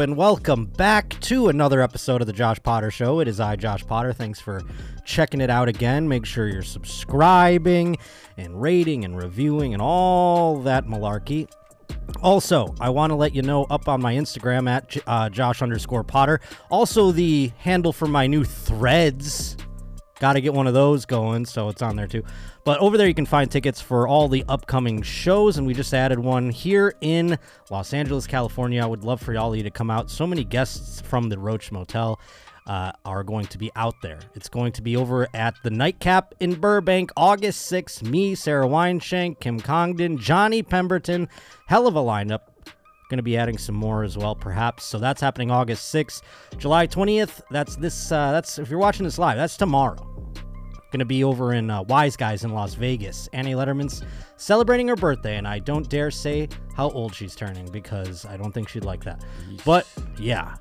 And welcome back to another episode of the Josh Potter Show. It is I, Josh Potter. Thanks for checking it out again. Make sure you're subscribing and rating and reviewing and all that malarkey. Also, I want to let you know up on my Instagram at uh, Josh underscore Potter. Also, the handle for my new threads. Got to get one of those going, so it's on there too. But over there, you can find tickets for all the upcoming shows, and we just added one here in Los Angeles, California. I would love for y'all to come out. So many guests from the Roach Motel uh, are going to be out there. It's going to be over at the Nitecap in Burbank, August 6th. Me, Sarah Weinshank, Kim Congdon, Johnny Pemberton. Hell of a lineup. Going to be adding some more as well, perhaps. So that's happening August 6th, July 20th. That's this. Uh, that's if you're watching this live. That's tomorrow. Going to be over in uh, Wise Guys in Las Vegas. Annie Lederman's celebrating her birthday, and I don't dare say how old she's turning because I don't think she'd like that. But yeah,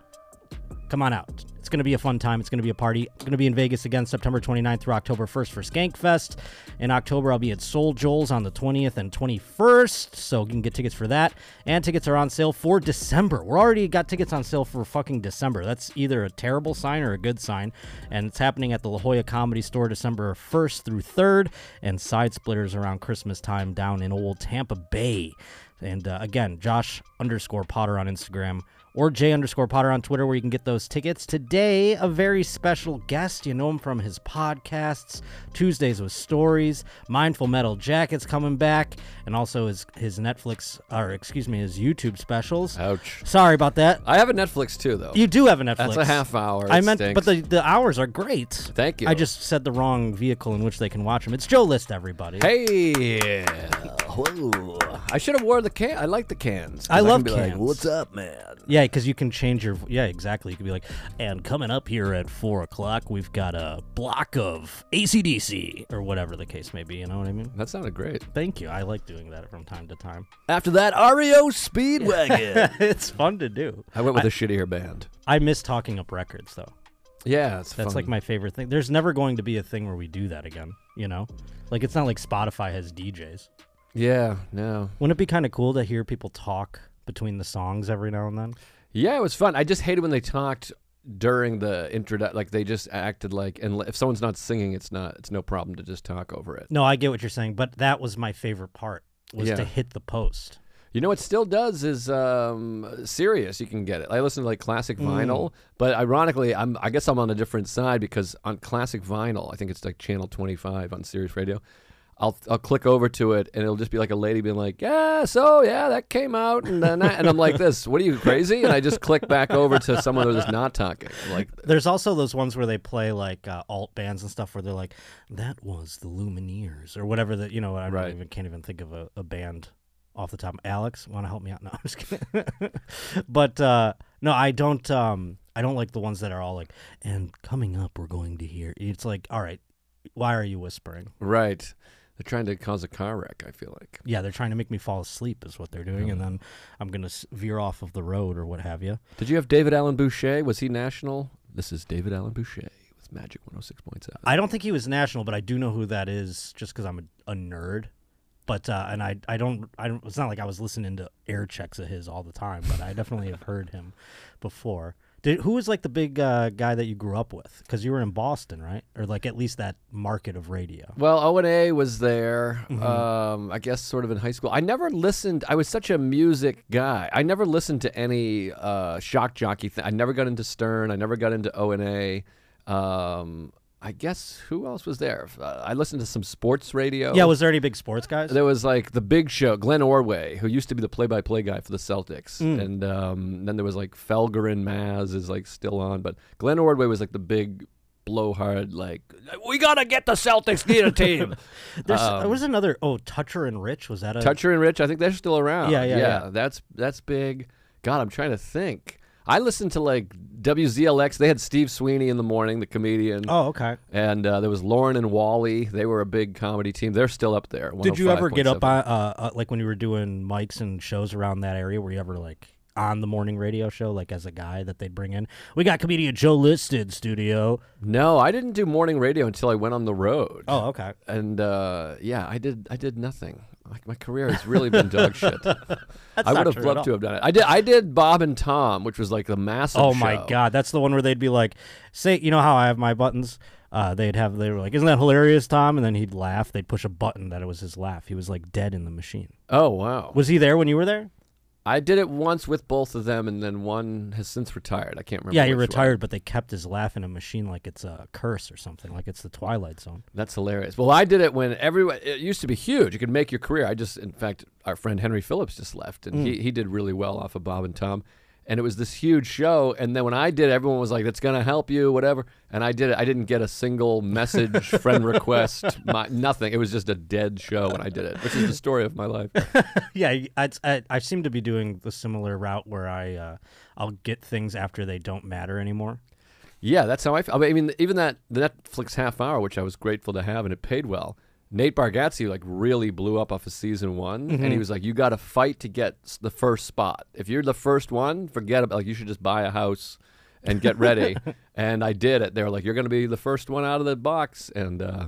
come on out. It's going to be a fun time. It's going to be a party. I'm going to be in Vegas again September 29th through October 1st for Skankfest. In October, I'll be at SoulJoel's on the 20th and 21st, so you can get tickets for that. And tickets are on sale for December. We're already got tickets on sale for fucking December. That's either a terrible sign or a good sign. And it's happening at the La Jolla Comedy Store December 1st through 3rd, and side splitters around Christmas time down in old Tampa Bay. And uh, again, Josh underscore Potter on Instagram or J underscore Potter on Twitter, where you can get those tickets. Today, a very special guest. You know him from his podcasts, Tuesdays with Stories, Mindful Metal Jackets coming back, and also his his Netflix or excuse me, his YouTube specials. Ouch. Sorry about that. I have a Netflix too, though. You do have a Netflix. That's a half hour. I meant, stinks. but the, the hours are great. Thank you. I just said the wrong vehicle in which they can watch them. It's Joe List, everybody. Hey. Whoa. I should have wore the can. I like the cans. 'cause I love can be like, cans. What's up, man? Yeah, because you can change your. Yeah, exactly. You can be like, and coming up here at four o'clock, we've got a block of ACDC or whatever the case may be. You know what I mean? That sounded great. Thank you. I like doing that from time to time. After that, REO Speedwagon. it's fun to do. I went with a shittier band. I miss talking up records though. Yeah, it's That's like my favorite thing. There's never going to be a thing where we do that again. You know, like it's not like Spotify has DJs. Yeah, no. Wouldn't it be kind of cool to hear people talk between the songs every now and then? Yeah, it was fun. I just hated when they talked during the intro. Like they just acted like, and if someone's not singing, it's not. It's no problem to just talk over it. No, I get what you're saying, but that was my favorite part was Yeah. to hit the post. You know what still does is um, Sirius. You can get it. I listen to like classic Mm. vinyl, but ironically, I'm I guess I'm on a different side because on classic vinyl, I think it's like channel 25 on Sirius Radio. I'll I'll click over to it and it'll just be like a lady being like, yeah, so yeah, that came out and then I, and I'm like this. What are you crazy? And I just click back over to someone who's just not talking. Like There's also those ones where they play like uh, alt bands and stuff where they're like, "That was the Lumineers" or whatever. That you know, I Right. even can't even think of a, a band off the top. Alex, want to help me out? No, I'm just kidding. but uh, no, I don't. Um, I don't like the ones that are all like, "And coming up, we're going to hear." It's like, all right, why are you whispering? right. They're trying to cause a car wreck. I feel like. Yeah, they're trying to make me fall asleep, is what they're doing, and then I'm gonna veer off of the road or what have you. Did you have David Allen Boucher? Was he national? This is David Allen Boucher with Magic 106.7. I don't think he was national, but I do know who that is just because I'm a, a nerd. But uh, and I I don't I don't. It's not like I was listening to air checks of his all the time, but I definitely have heard him before. Did who was like the big uh, guy that you grew up with? Because you were in Boston, right? Or like at least that market of radio. Well, O and A was there. Mm-hmm. Um, I guess sort of in high school. I never listened. I was such a music guy. I never listened to any uh, shock jockey thing. I never got into Stern. I never got into O and A. Um, I guess who else was there? Uh, I listened to some sports radio. Yeah, was there any big sports guys? There was like the Big Show, Glenn Ordway, who used to be the play-by-play guy for the Celtics, Mm. and um, then there was like Felger and Maz is like still on, but Glenn Ordway was like the big blowhard, like we gotta get the Celtics need a team. There's, Um, there was another. Oh, Toucher and Rich was that a Toucher and Rich, I think they're still around. Yeah, yeah, yeah. That's that's big. God, I'm trying to think. I listened to like WZLX. They had Steve Sweeney in the morning, the comedian, Oh, okay. and uh, there was Loren and Wally. They were a big comedy team. They're still up there. Did you ever get up on uh, uh, like when you were doing mics and shows around that area? Were you ever like on the morning radio show, like as a guy that they'd bring in? We got comedian Joe Listed studio. No, I didn't do morning radio until I went on the road. Oh, okay. and uh, yeah, I did. I did nothing. Like my career has really been dog shit. I would have loved to have done it. I did. I did Bob and Tom, which was like the massive. Oh my show. god, that's the one where they'd be like, "Say, you know how I have my buttons." Uh, they'd have they were like, "Isn't that hilarious, Tom?" And then he'd laugh. They'd push a button that it was his laugh. He was like dead in the machine. Oh wow. Was he there when you were there? I did it once with both of them, and then one has since retired. I can't remember. yeah, he which one. retired, but they kept his laugh in a machine like it's a curse or something, like it's the Twilight Zone. That's hilarious. Well, I did it when everyone. It used to be huge. You could make your career. I just, in fact, our friend Henry Phillips just left, and Mm. he he did really well off of Bob and Tom, and it was this huge show. And then when I did, it, everyone was like, "That's gonna help you, whatever." And I did it. I didn't get a single message, friend request, my, nothing. It was just a dead show when I did it, which is the story of my life. yeah, I, I, I seem to be doing the similar route where I uh, I'll get things after they don't matter anymore. Yeah, that's how I feel. I mean, even that the Netflix half hour, which I was grateful to have, and it paid well. Nate Bargatze like really blew up off of season one, and he was like, "You got to fight to get the first spot. If you're the first one, forget about. Like, you should just buy a house and get ready." and I did it. They were like, "You're going to be the first one out of the box," and uh,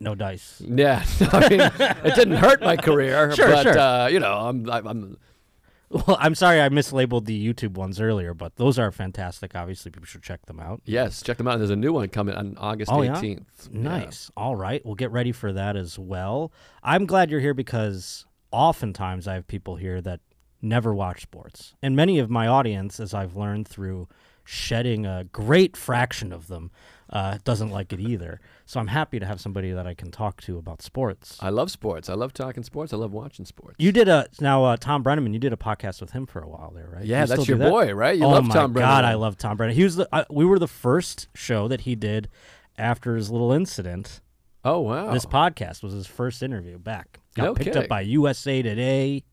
No dice. yeah, I mean, it didn't hurt my career, Sure, but sure. Uh, you know, I'm, I'm Well, I'm sorry I mislabeled the YouTube ones earlier, but those are fantastic. Obviously, people should check them out. yes, check them out. There's a new one coming on August Oh, yeah? 18th. Yeah. Nice. All right. We'll get ready for that as well. I'm glad you're here because oftentimes I have people here that never watch sports. And many of my audience, as I've learned through shedding a great fraction of them, uh, doesn't like it either. So I'm happy to have somebody that I can talk to about sports. I love sports. I love talking sports. I love watching sports. You did a now uh, Thom Brennaman. You did a podcast with him for a while there, right? Yeah, You that's your that? boy, right? You oh love my Tom Brennan. God, I love Tom Brennan. He was the uh, we were the first show that he did after his little incident. Oh wow. This podcast was his first interview back. Got No picked kidding. up by USA Today. It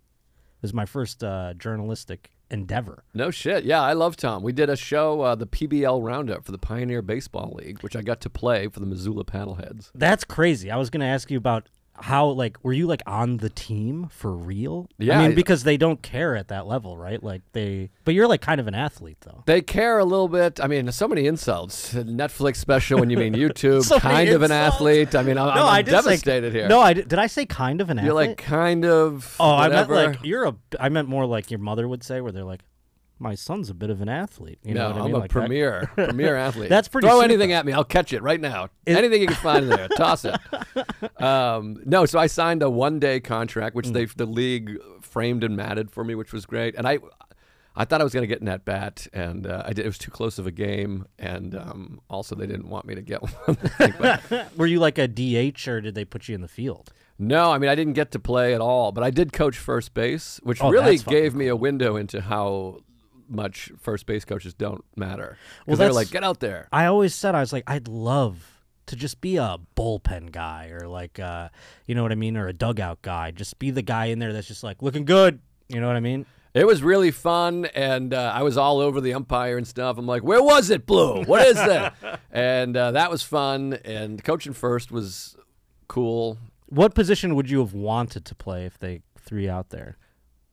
was my first uh, journalistic endeavor. no shit. Yeah, I love Tom. We did a show, uh, the PBL Roundup for the Pioneer Baseball League, which I got to play for the Missoula Paddleheads. That's crazy. I was going to ask you about how like were you like on the team for real? Yeah, I mean because they don't care at that level, right? Like they but you're like kind of an athlete though. They care a little bit. I mean, so many insults. Netflix special when you mean YouTube. So kind of an athlete. I mean, I'm, No, I'm I did say- devastated here. No, I did, did I say kind of an athlete? You're like kind of. Oh, I meant like you're a. I meant more like your mother would say, where they're like, "My son's a bit of an athlete." You know no, what I I'm mean? a Like that. premier, premier athlete. That's pretty Throw anything at me, I'll catch it right now. Is- anything you can find in there, toss it. Um, no, so I signed a one-day contract, Mm. which they the league framed and matted for me, which was great. And I, I thought I was going to get in at bat, and uh, I did. It was too close of a game, and um, also they didn't want me to get one. But Were you like a DH or did they put you in the field? no, I mean I didn't get to play at all, but I did coach first base, which Oh, really gave me a window into how much first base coaches don't matter. Well, they're that's- like, get out there. I always said I was like, I'd love to just be a bullpen guy or like, uh, you know what I mean, or a dugout guy. Just be the guy in there that's just like looking good. You know what I mean? It was really fun, and uh, I was all over the umpire and stuff. I'm like, "Where was it, Blue? What is that?" and uh, that was fun. And coaching first was cool. What position would you have wanted to play if they threw you out there?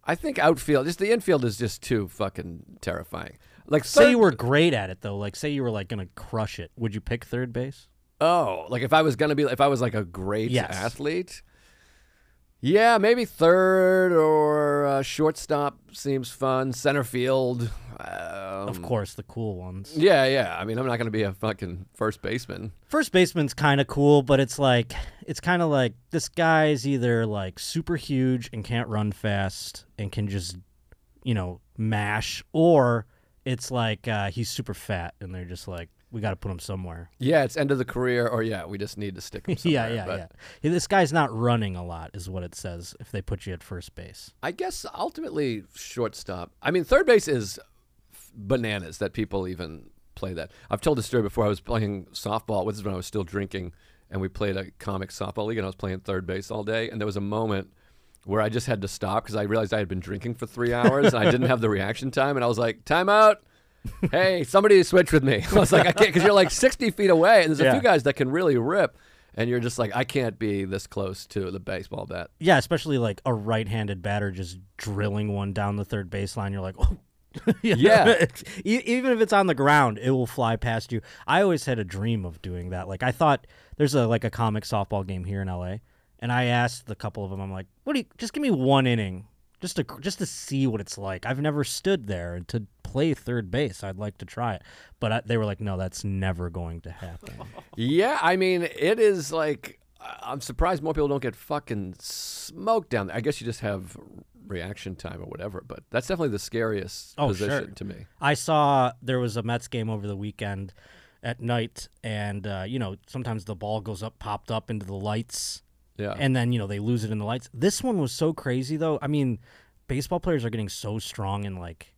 I think outfield, just the infield, is just too fucking terrifying. Like, Say third- you were great at it though. Like, say you were like gonna crush it. Would you pick third base? oh, like if I was gonna be, if I was like a great Yes. athlete. Yeah, maybe third or uh, shortstop seems fun. Center field, um, of course, the cool ones. Yeah, yeah. I mean, I'm not going to be a fucking first baseman. First baseman's kind of cool, but it's like it's kind of like this guy's either like super huge and can't run fast and can just you know mash, or it's like uh, he's super fat and they're just like we got to put him somewhere. Yeah, it's end of the career, or yeah, we just need to stick him yeah, somewhere. yeah, but yeah. Hey, This guy's not running a lot, is what it says if they put you at first base. I guess ultimately shortstop. I mean, third base is bananas that people even play that. I've told this story before. I was playing softball. This is when I was still drinking, and we played a comic softball league, and I was playing third base all day. And there was a moment where I just had to stop because I realized I had been drinking for three hours, and I didn't have the reaction time, and I was like, "Time out." hey, somebody switch with me. I was like, I can't, because you're like 60 feet away, and there's a few guys that can really rip, and you're just like, I can't be this close to the baseball bat. Yeah, especially like a right-handed batter just drilling one down the third baseline. You're like, oh. You Yeah. even if it's on the ground, it will fly past you. I always had a dream of doing that. Like I thought there's a like a comic softball game here in LA, and I asked a couple of them, I'm like, "What do you? Just give me one inning, just to just to see what it's like. I've never stood there to play third base. I'd like to try it." But I, they were like, "No, that's never going to happen." Yeah, I mean, it is like I'm surprised more people don't get fucking smoked down there. I guess you just have reaction time or whatever, but that's definitely the scariest Oh, position sure. to me. I saw there was a Mets game over the weekend at night, and uh, you know sometimes the ball goes up, popped up into the lights, Yeah. and then you know they lose it in the lights. This one was so crazy though. I mean, baseball players are getting so strong and like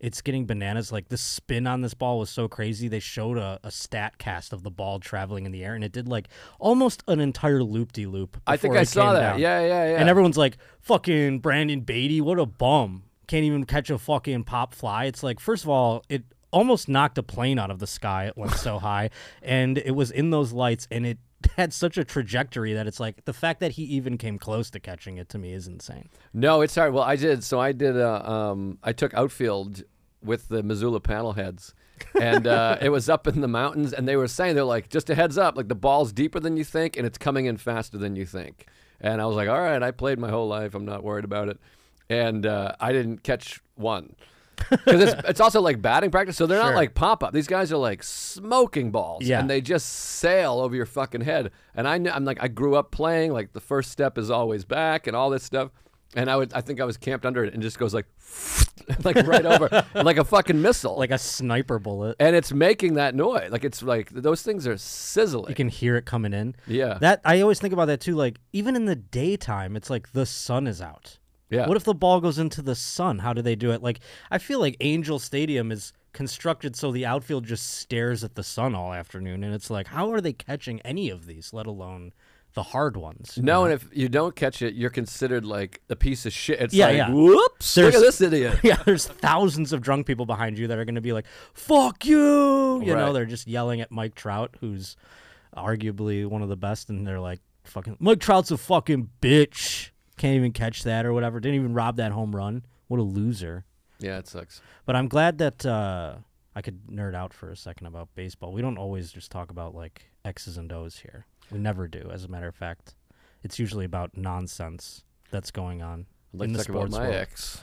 it's getting bananas. Like the spin on this ball was so crazy. They showed a, a stat cast of the ball traveling in the air, and it did like almost an entire loop de loop. I think I saw that. Yeah, yeah, yeah. And everyone's like, "Fucking Brandon Baty, what a bum! Can't even catch a fucking pop fly." It's like, first of all, it almost knocked a plane out of the sky. It went so high, and it was in those lights, and it had such a trajectory that it's like the fact that he even came close to catching it to me is insane. No, it's hard. Well, I did. So I did. Uh, um, I took outfield with the Missoula Paddleheads, and uh, it was up in the mountains. And they were saying they're like, just a heads up, like the ball's deeper than you think, and it's coming in faster than you think. And I was like, all right, I played my whole life. I'm not worried about it. And uh, I didn't catch one. Because it's, it's also like batting practice, so they're Sure. not like pop up. These guys are like smoking balls, Yeah. and they just sail over your fucking head. And I, I'm like, I grew up playing. Like the first step is always back, and all this stuff. And I would, I think I was camped under it, and just goes like, like right over, like a fucking missile. Like a sniper bullet. and it's making that noise. Like it's like those things are sizzling. You can hear it coming in. yeah, That I always think about that too. Like even in the daytime, it's like the sun is out. Yeah. What if the ball goes into the sun? How do they do it? Like I feel like Angel Stadium is constructed so the outfield just stares at the sun all afternoon, and it's like, how are they catching any of these, let alone the hard ones? no, know? and if you don't catch it, you're considered like a piece of shit. It's Yeah, like, yeah. whoops, look at this idiot. yeah, there's thousands of drunk people behind you that are going to be like, "Fuck you!" You know, they're just yelling at Mike Trout, who's arguably one of the best, and they're like, "Fucking Mike Trout's a fucking bitch. Can't even catch that or whatever. Didn't even rob that home run. What a loser." Yeah, it sucks. But I'm glad that uh, I could nerd out for a second about baseball. We don't always just talk about like X's and O's here. We never do. As a matter of fact, it's usually about nonsense that's going on I'd like in to the talk about my world. ex.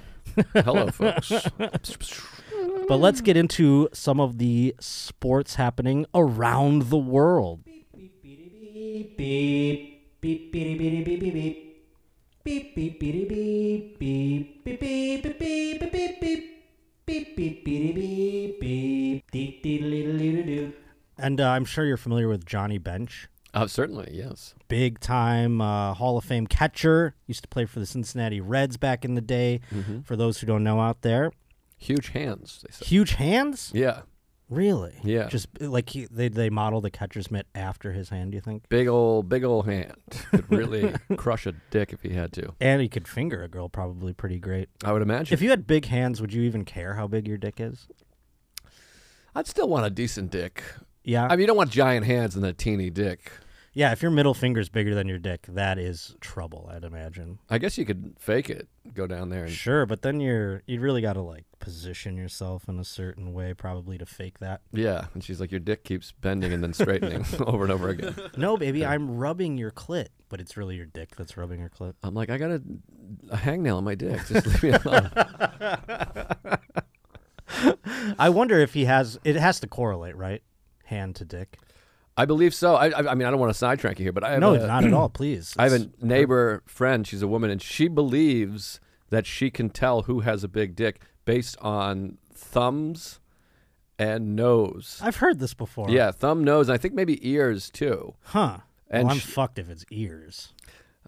Hello, folks. But let's get into some of the sports happening around the world. And uh, I'm sure you're familiar with Johnny Bench. Uh, certainly, yes. Big time uh, Hall of Fame catcher. Used to play for the Cincinnati Reds back in the day. For those who don't know out there, Huge hands. They say. huge hands. Yeah, Really? Yeah. Just uh, like he, they they model the catcher's mitt after his hand. Do you think? big old, big old hand. Could really crush a dick if he had to. And he could finger a girl probably pretty great. I would imagine. If you had big hands, would you even care how big your dick is? I'd still want a decent dick. Yeah. I mean, you don't want giant hands and a teeny dick. Yeah, if your middle finger's bigger than your dick, that is trouble, I'd imagine. I guess you could fake it, go down there and Sure, but then you're you really got to like position yourself in a certain way probably to fake that. yeah. And she's like, your dick keeps bending and then straightening over and over again. No, baby, I'm rubbing your clit, but it's really your dick that's rubbing your clit. I'm like, I got a, a hangnail on my dick. Just leave me alone. I wonder if he has it has to correlate, right? Hand to dick. I believe so. I, I, I mean, I don't want to sidetrack you here, but I have No, a, not at all, please. I have a neighbor friend. She's a woman, and she believes that she can tell who has a big dick based on thumbs and nose. I've heard this before. Yeah, thumb, nose, and I think maybe ears too. Huh. And well, I'm sh- fucked if it's ears.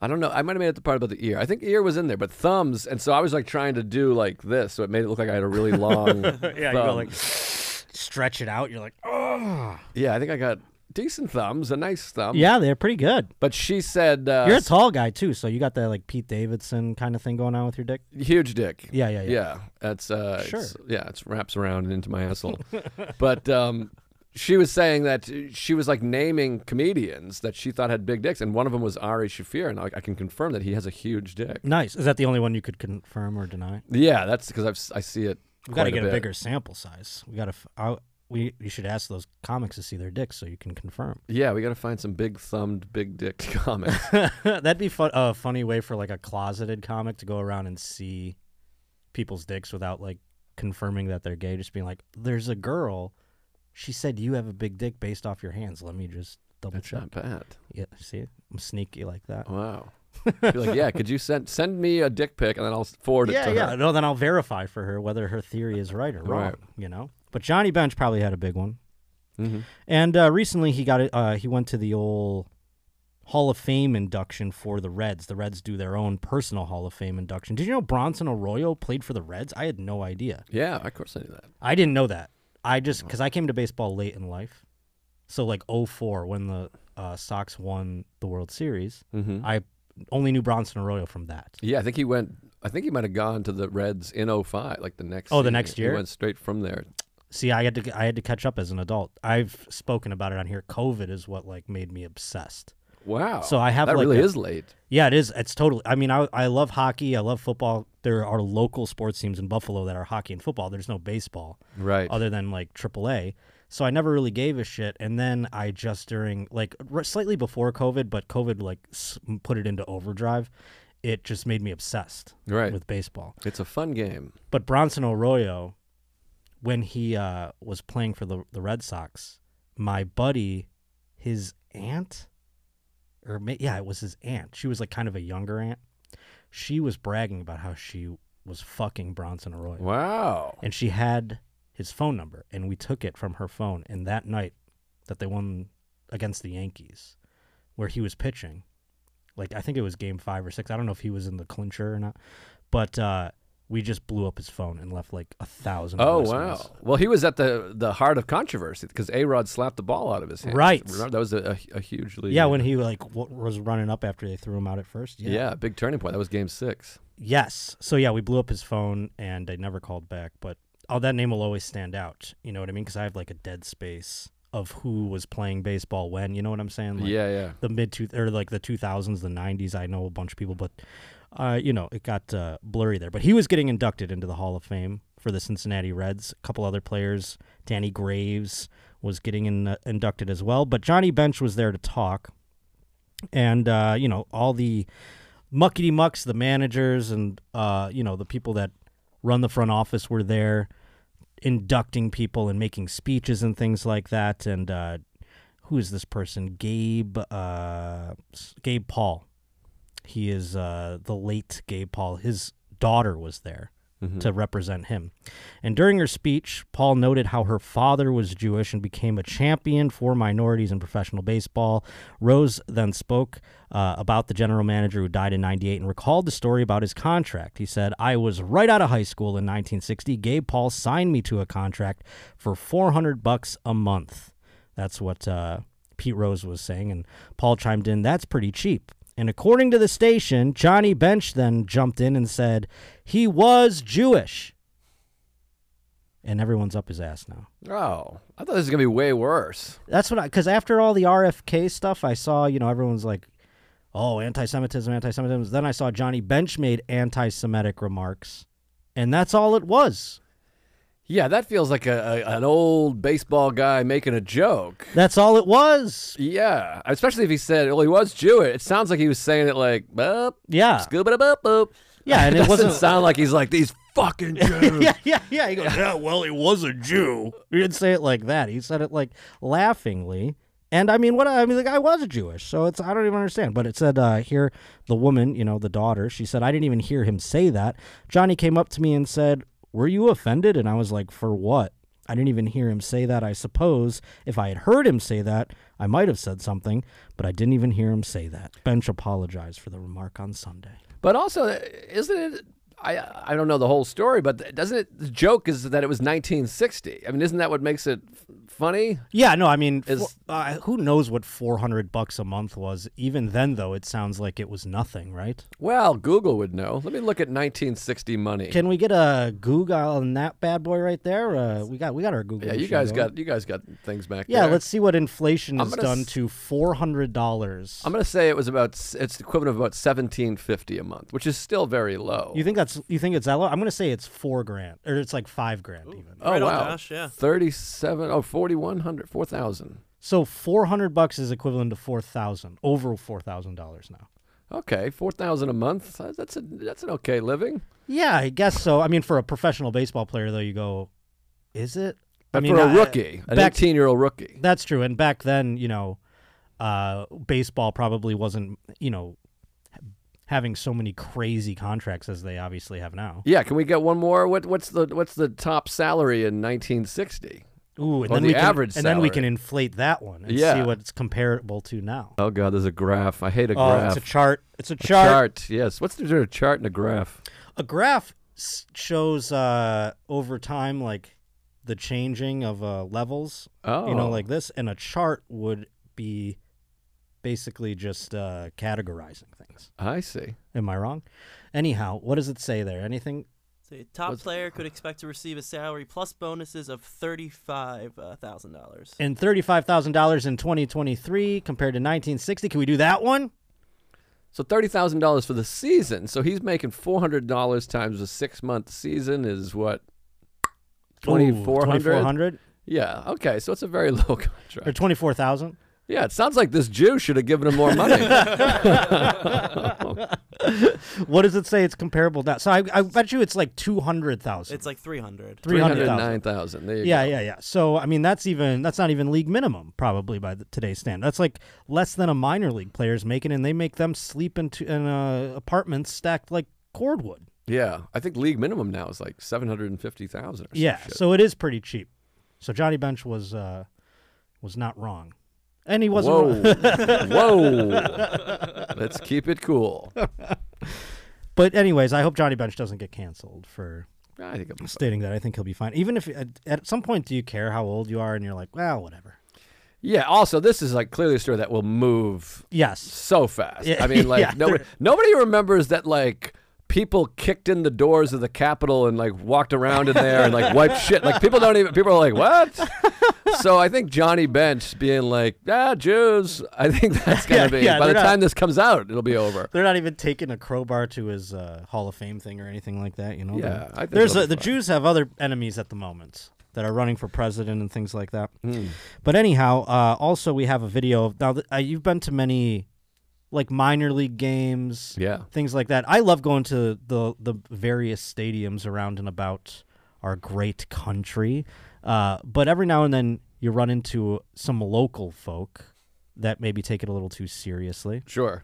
I don't know. I might have made it the part about the ear. I think ear was in there, but thumbs, and so I was like trying to do like this, so it made it look like I had a really long. Yeah, thumb. you go like stretch it out. You're like, oh. yeah, I think I got decent thumbs, a nice thumb. Yeah, they're pretty good. But she said, uh, You're a tall guy too, so you got that like Pete Davidson kind of thing going on with your dick. huge dick. Yeah, yeah, yeah. Yeah, that's uh, Sure. it's- yeah, it's wraps around and into my asshole. but um, she was saying that she was like naming comedians that she thought had big dicks, and one of them was Ari Shaffir, and I, I can confirm that he has a huge dick. Nice. Is that the only one you could confirm or deny? Yeah, that's because I see it. We got to get a, bit. bigger sample size. We got to. We you should ask those comics to see their dicks so you can confirm. Yeah, we got to find some big thumbed, big dick comics. That'd be fun, a funny way for like a closeted comic to go around and see people's dicks without like confirming that they're gay. Just being like, "There's a girl. She said you have a big dick based off your hands. Let me just double That's check." not bad. Yeah, see, I'm sneaky like that. Wow. Be like, yeah, could you send send me a dick pic and then I'll forward it Yeah, to yeah. her. No, then I'll verify for her whether her theory is right or wrong. Right. You know. But Johnny Bench probably had a big one. hmm And uh, recently he got it. Uh, he went to the old Hall of Fame induction for the Reds. The Reds do their own personal Hall of Fame induction. Did you know Bronson Arroyo played for the Reds? I had no idea. Yeah, of course I knew that. I didn't know that. I just because I came to baseball late in life, so like 04 when the uh, Sox won the World Series, hmm I only knew Bronson Arroyo from that. Yeah, I think he went. I think he might have gone to the Reds in 05, like the next. Oh, the season. next year? He went straight from there. See, I had to I had to catch up as an adult. I've spoken about it on here. COVID is what like made me obsessed. Wow. So I have that like really a- is late. Yeah, it is. It's totally. I mean, I I love hockey. I love football. There are local sports teams in Buffalo that are hockey and football. There's no baseball Right. other than like AAA. So I never really gave a shit. And then I just during like r- slightly before COVID, but COVID like s- put it into overdrive. It just made me obsessed right. with baseball. it's a fun game. But Bronson Arroyo, when he uh, was playing for the the Red Sox, my buddy, his aunt, or yeah, it was his aunt. She was like kind of a younger aunt. She was bragging about how she was fucking Bronson Arroyo, Wow. and she had his phone number, and we took it from her phone. And that night that they won against the Yankees, where he was pitching, like I think it was Game Five or Six. I don't know if he was in the clincher or not, but. uh we just blew up his phone and left like a thousand. Oh wow! Well, he was at the the heart of controversy because A Rod slapped the ball out of his hand. Right. Remember, that was a, a, a huge lead. Yeah, when he like w- was running up after they threw him out at first. yeah. Yeah. big turning point. That was Game Six. Yes. So yeah, we blew up his phone and I never called back. But oh, that name will always stand out. You know what I mean? Because I have like a dead space of who was playing baseball when. You know what I'm saying? Like, yeah, yeah. The mid two or like the 2000s, the 90s. I know a bunch of people, but uh, you know, it got uh, blurry there. But he was getting inducted into the Hall of Fame for the Cincinnati Reds. A couple other players, Danny Graves was getting in, uh, inducted as well. But Johnny Bench was there to talk, and uh, you know, all the muckety mucks, the managers, and uh, you know, the people that run the front office were there inducting people and making speeches and things like that. And uh, who is this person? Gabe, uh, Gabe Paul. He is uh, the late Gabe Paul. His daughter was there Mhm. to represent him. And during her speech, Paul noted how her father was Jewish and became a champion for minorities in professional baseball. Rose then spoke uh, about the general manager who died in 98 and recalled the story about his contract. He said, I was right out of high school in 1960. Gabe Paul signed me to a contract for 400 bucks a month. That's what uh, Pete Rose was saying. And Paul chimed in, That's pretty cheap. And according to the station, Johnny Bench then jumped in and said he was Jewish. And everyone's up his ass now. Oh, I thought this was gonna be way worse. That's what I, because after all the RFK stuff, I saw, you know, everyone's like, oh, anti Semitism, anti Semitism. Then I saw Johnny Bench made anti Semitic remarks. And that's all it was. Yeah, that feels like a, a an old baseball guy making a joke. That's all it was. Yeah, especially if he said, "Well, he was Jewish." It sounds like he was saying it like, "Boop, Yeah. scoop it up, boop." Yeah, and it doesn't wasn't- sound like he's like these fucking Jews. yeah, yeah, yeah. He goes, yeah, well, he was a Jew. He didn't say it like that. He said it like laughingly. And I mean, what I mean, the guy was Jewish, so it's I don't even understand. But it said uh, here, the woman, you know, the daughter, she said, I didn't even hear him say that. Johnny came up to me and said, "Were you offended?" And I was like, "For what?" I didn't even hear him say that. I suppose if I had heard him say that, I might have said something, but I didn't even hear him say that. Bench apologized for the remark on Sunday. But also, isn't it? I I don't know the whole story, but doesn't it? The joke is that it was 1960. I mean, isn't that what makes it f- funny? Yeah, no, I mean, Is- for- uh, who knows what 400 bucks a month was? Even then, though, it sounds like it was nothing, right? Well, Google would know. Let me look at 1960 money. Can we get a Google on that bad boy right there? Uh, we got we got our Google. yeah, you guys going. got you guys got things back Yeah, there. let's see what inflation has done s- to four hundred dollars. I'm gonna say it was about it's the equivalent of about 1750 a month, which is still very low. You think that's you think it's that low? I'm gonna say it's four grand or it's like five grand even. oh Right on, wow, Josh, yeah. 37 oh 4100 4000. So four hundred bucks is equivalent to four thousand, over four thousand dollars now. Okay, 4000 a month. uh, That's a that's an okay living. Yeah, I guess so. I mean, for a professional baseball player, though, you go, is it? I But mean, for a I- rookie, an back- 18 year old rookie. That's true. And back then, you know, uh, baseball probably wasn't, you know, having so many crazy contracts as they obviously have now. Yeah, can we get one more? What what's the what's the top salary in 1960? Ooh, and Or then the we can, and then we can inflate that one and Yeah. see what it's comparable to now. Oh god, there's a graph. I hate a Oh, graph. it's a chart. It's a A chart. chart. Yes. What's the difference between a chart and a graph? A graph shows uh, over time, like the changing of uh, levels. Oh, You know, like this, and a chart would be basically just uh, categorizing things. I see. Am I wrong? Anyhow, what does it say there? Anything? So a top What's- player could expect to receive a salary plus bonuses of thirty-five uh, thousand dollars. And thirty-five thousand dollars in 2023 compared to 1960. Can we do that one? So thirty thousand dollars for the season. So he's making four hundred dollars times a six month season is what twenty four hundred. 2400 Yeah. Okay. So it's a very low contract. or contract. 24,000. Yeah. It sounds like this Jew should have given him more money. What does it say? It's comparable now. So I, I bet you it's like 200,000. It's like three hundred. Three hundred 300,000. nine thousand. Yeah, go. yeah, yeah. So I mean, that's even that's not even league minimum probably by the, today's stand. That's like less than a minor league player's making, and they make them sleep into in uh, apartments stacked like cordwood. Yeah. I think league minimum now is like seven hundred and fifty thousand. Yeah, so it is pretty cheap. So Johnny Bench was uh, was not wrong, and he wasn't. Whoa. wrong. Whoa. Let's keep it cool. But anyways, I hope Johnny Bench doesn't get canceled for I think I'm stating that. I think he'll be fine. Even if at, at some point, do you care how old you are? And you're like, well, whatever. Yeah. Also, this is like clearly a story that will move Yes. so fast. Yeah, I mean, like yeah, nobody, nobody remembers that like people kicked in the doors of the Capitol and like walked around in there and like wiped shit. Like people don't even. People are like, what? so I think Johnny Bench being like, ah, Jews. I think that's gonna Yeah, be yeah, by the not- time this comes out, it'll be over. They're not even taking a crowbar to his uh, Hall of Fame thing or anything like that. You know. Yeah, I think There's a, the. Jews have other enemies at the moment that are running for president and things like that. Mm. But anyhow, uh, also we have a video. Of, now th- uh, you've been to many, like minor league games, Yeah. things like that. I love going to the the various stadiums around and about our great country. Uh, but every now and then you run into some local folk that maybe take it a little too seriously. Sure.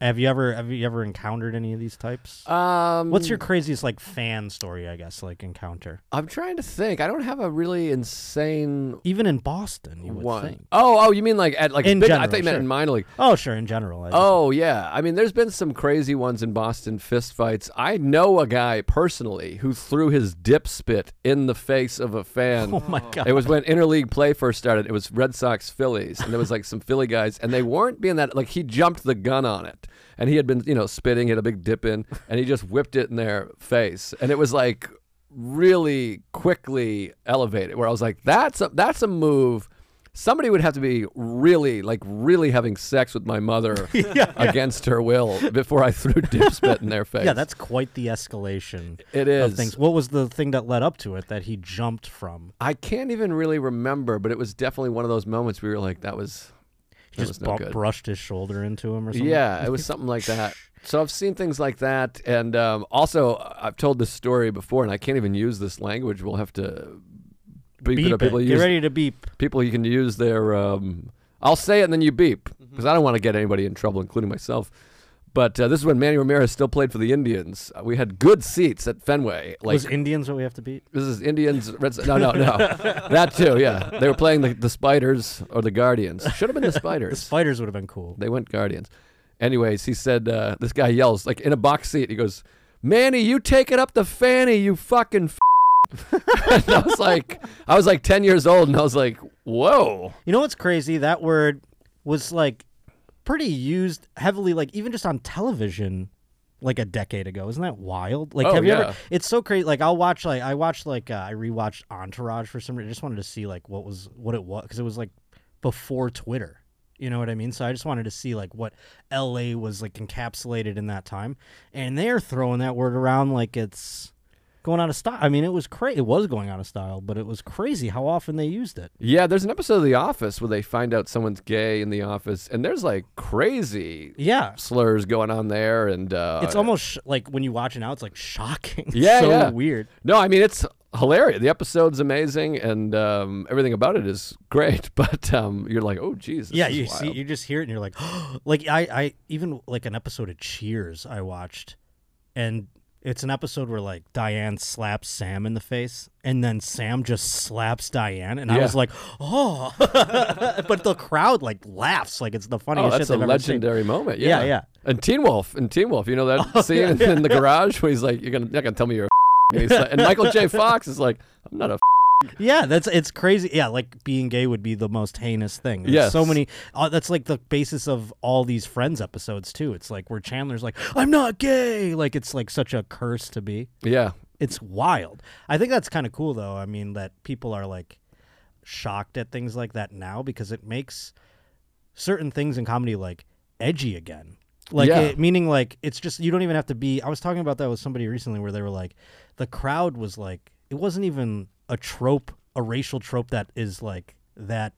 Have you ever have you ever encountered any of these types? Um, What's your craziest like fan story? I guess like encounter. I'm trying to think. I don't have a really insane Even in Boston, you would one. think. Oh, oh, you mean like at like In big, I general, you meant sure. in minor league. Oh, sure. In general. I just- Oh yeah, I mean, there's been some crazy ones in Boston fistfights. I know a guy personally who threw his dip spit in the face of a fan. Oh my god. It was when interleague play first started. It was Red Sox Phillies, and there was like some Philly guys, and they weren't being that like he jumped the gun on it, and he had been you know spitting, he had a big dip in, and he just whipped it in their face, and it was like really quickly elevated. Where I was like, that's a that's a move. Somebody would have to be really like really having sex with my mother against her will before I threw dip spit in their face. yeah, that's quite the escalation it is. of things. What was the thing that led up to it that he jumped from? I can't even really remember, but it was definitely one of those moments where we were like, that was, that just no bu- brushed his shoulder into him or something. Yeah, it was something like that. So I've seen things like that, and um, also I've told this story before, and I can't even use this language. We'll have to beep, Beep it up. People it. use Get ready to beep. people you can use their. Um, I'll say it and then you beep Mm-hmm. because I don't want to get anybody in trouble, including myself. But uh, this is when Manny Ramirez still played for the Indians. Uh, we had good seats at Fenway. Like was Indians what we have to beat? this is Indians. Red, no, no, no. that too. Yeah, they were playing the, the Spiders or the Guardians. Should have been the Spiders. The Spiders. would have been cool. They went Guardians. Anyways, he said uh, this guy yells like in a box seat. He goes, "Manny, you taking up the fanny, you fucking." F-. and I was like, I was like ten years old, and I was like, Whoa. You know what's crazy? That word was like pretty used heavily, like even just on television, like a decade ago. Isn't that wild? Like, Oh, have you yeah. ever? It's so crazy. Like, I'll watch like I watched like uh, I rewatched Entourage for some reason. I just wanted to see like what was what it was because it was like before Twitter. You know what I mean? So I just wanted to see like what LA was like encapsulated in that time, and they're throwing that word around like it's going out of style. I mean, it was crazy. It was going out of style, but it was crazy how often they used it. Yeah, there's an episode of The Office where they find out someone's gay in the office, and there's like crazy Yeah, slurs going on there, and uh, it's almost sh- like when you watch it now, it's like shocking. Yeah, so yeah. weird. no. I mean, it's hilarious. The episode's amazing, and um, everything about it is great. But um, you're like, oh, Jesus. yeah, you see, you just hear it, and you're like, like I, I even like an episode of Cheers I watched, and it's an episode where like Diane slaps Sam in the face, and then Sam just slaps Diane, and I Yeah. was like, oh, but the crowd like laughs like it's the Oh, funniest that's shit a they've ever seen. legendary moment. Yeah, Yeah, yeah. And Teen Wolf, and Teen Wolf, you know that Oh, scene yeah, in, yeah. in the garage where he's like, "You're gonna, you're not gonna tell me you're a." and, he's like- and Michael J. Fox is like, "I'm not a." Yeah, that's it's crazy. Yeah, like being gay would be the most heinous thing. There's Yes. so many. Uh, that's like the basis of all these Friends episodes too. It's like where Chandler's like, "I'm not gay." Like it's like such a curse to be. Yeah, It's wild. I think that's kind of cool though. I mean that people are like shocked at things like that now because it makes certain things in comedy like edgy again. Like Yeah. it, meaning like it's just you don't even have to be I was talking about that with somebody recently where they were like the crowd was like it wasn't even a trope, a racial trope that is like that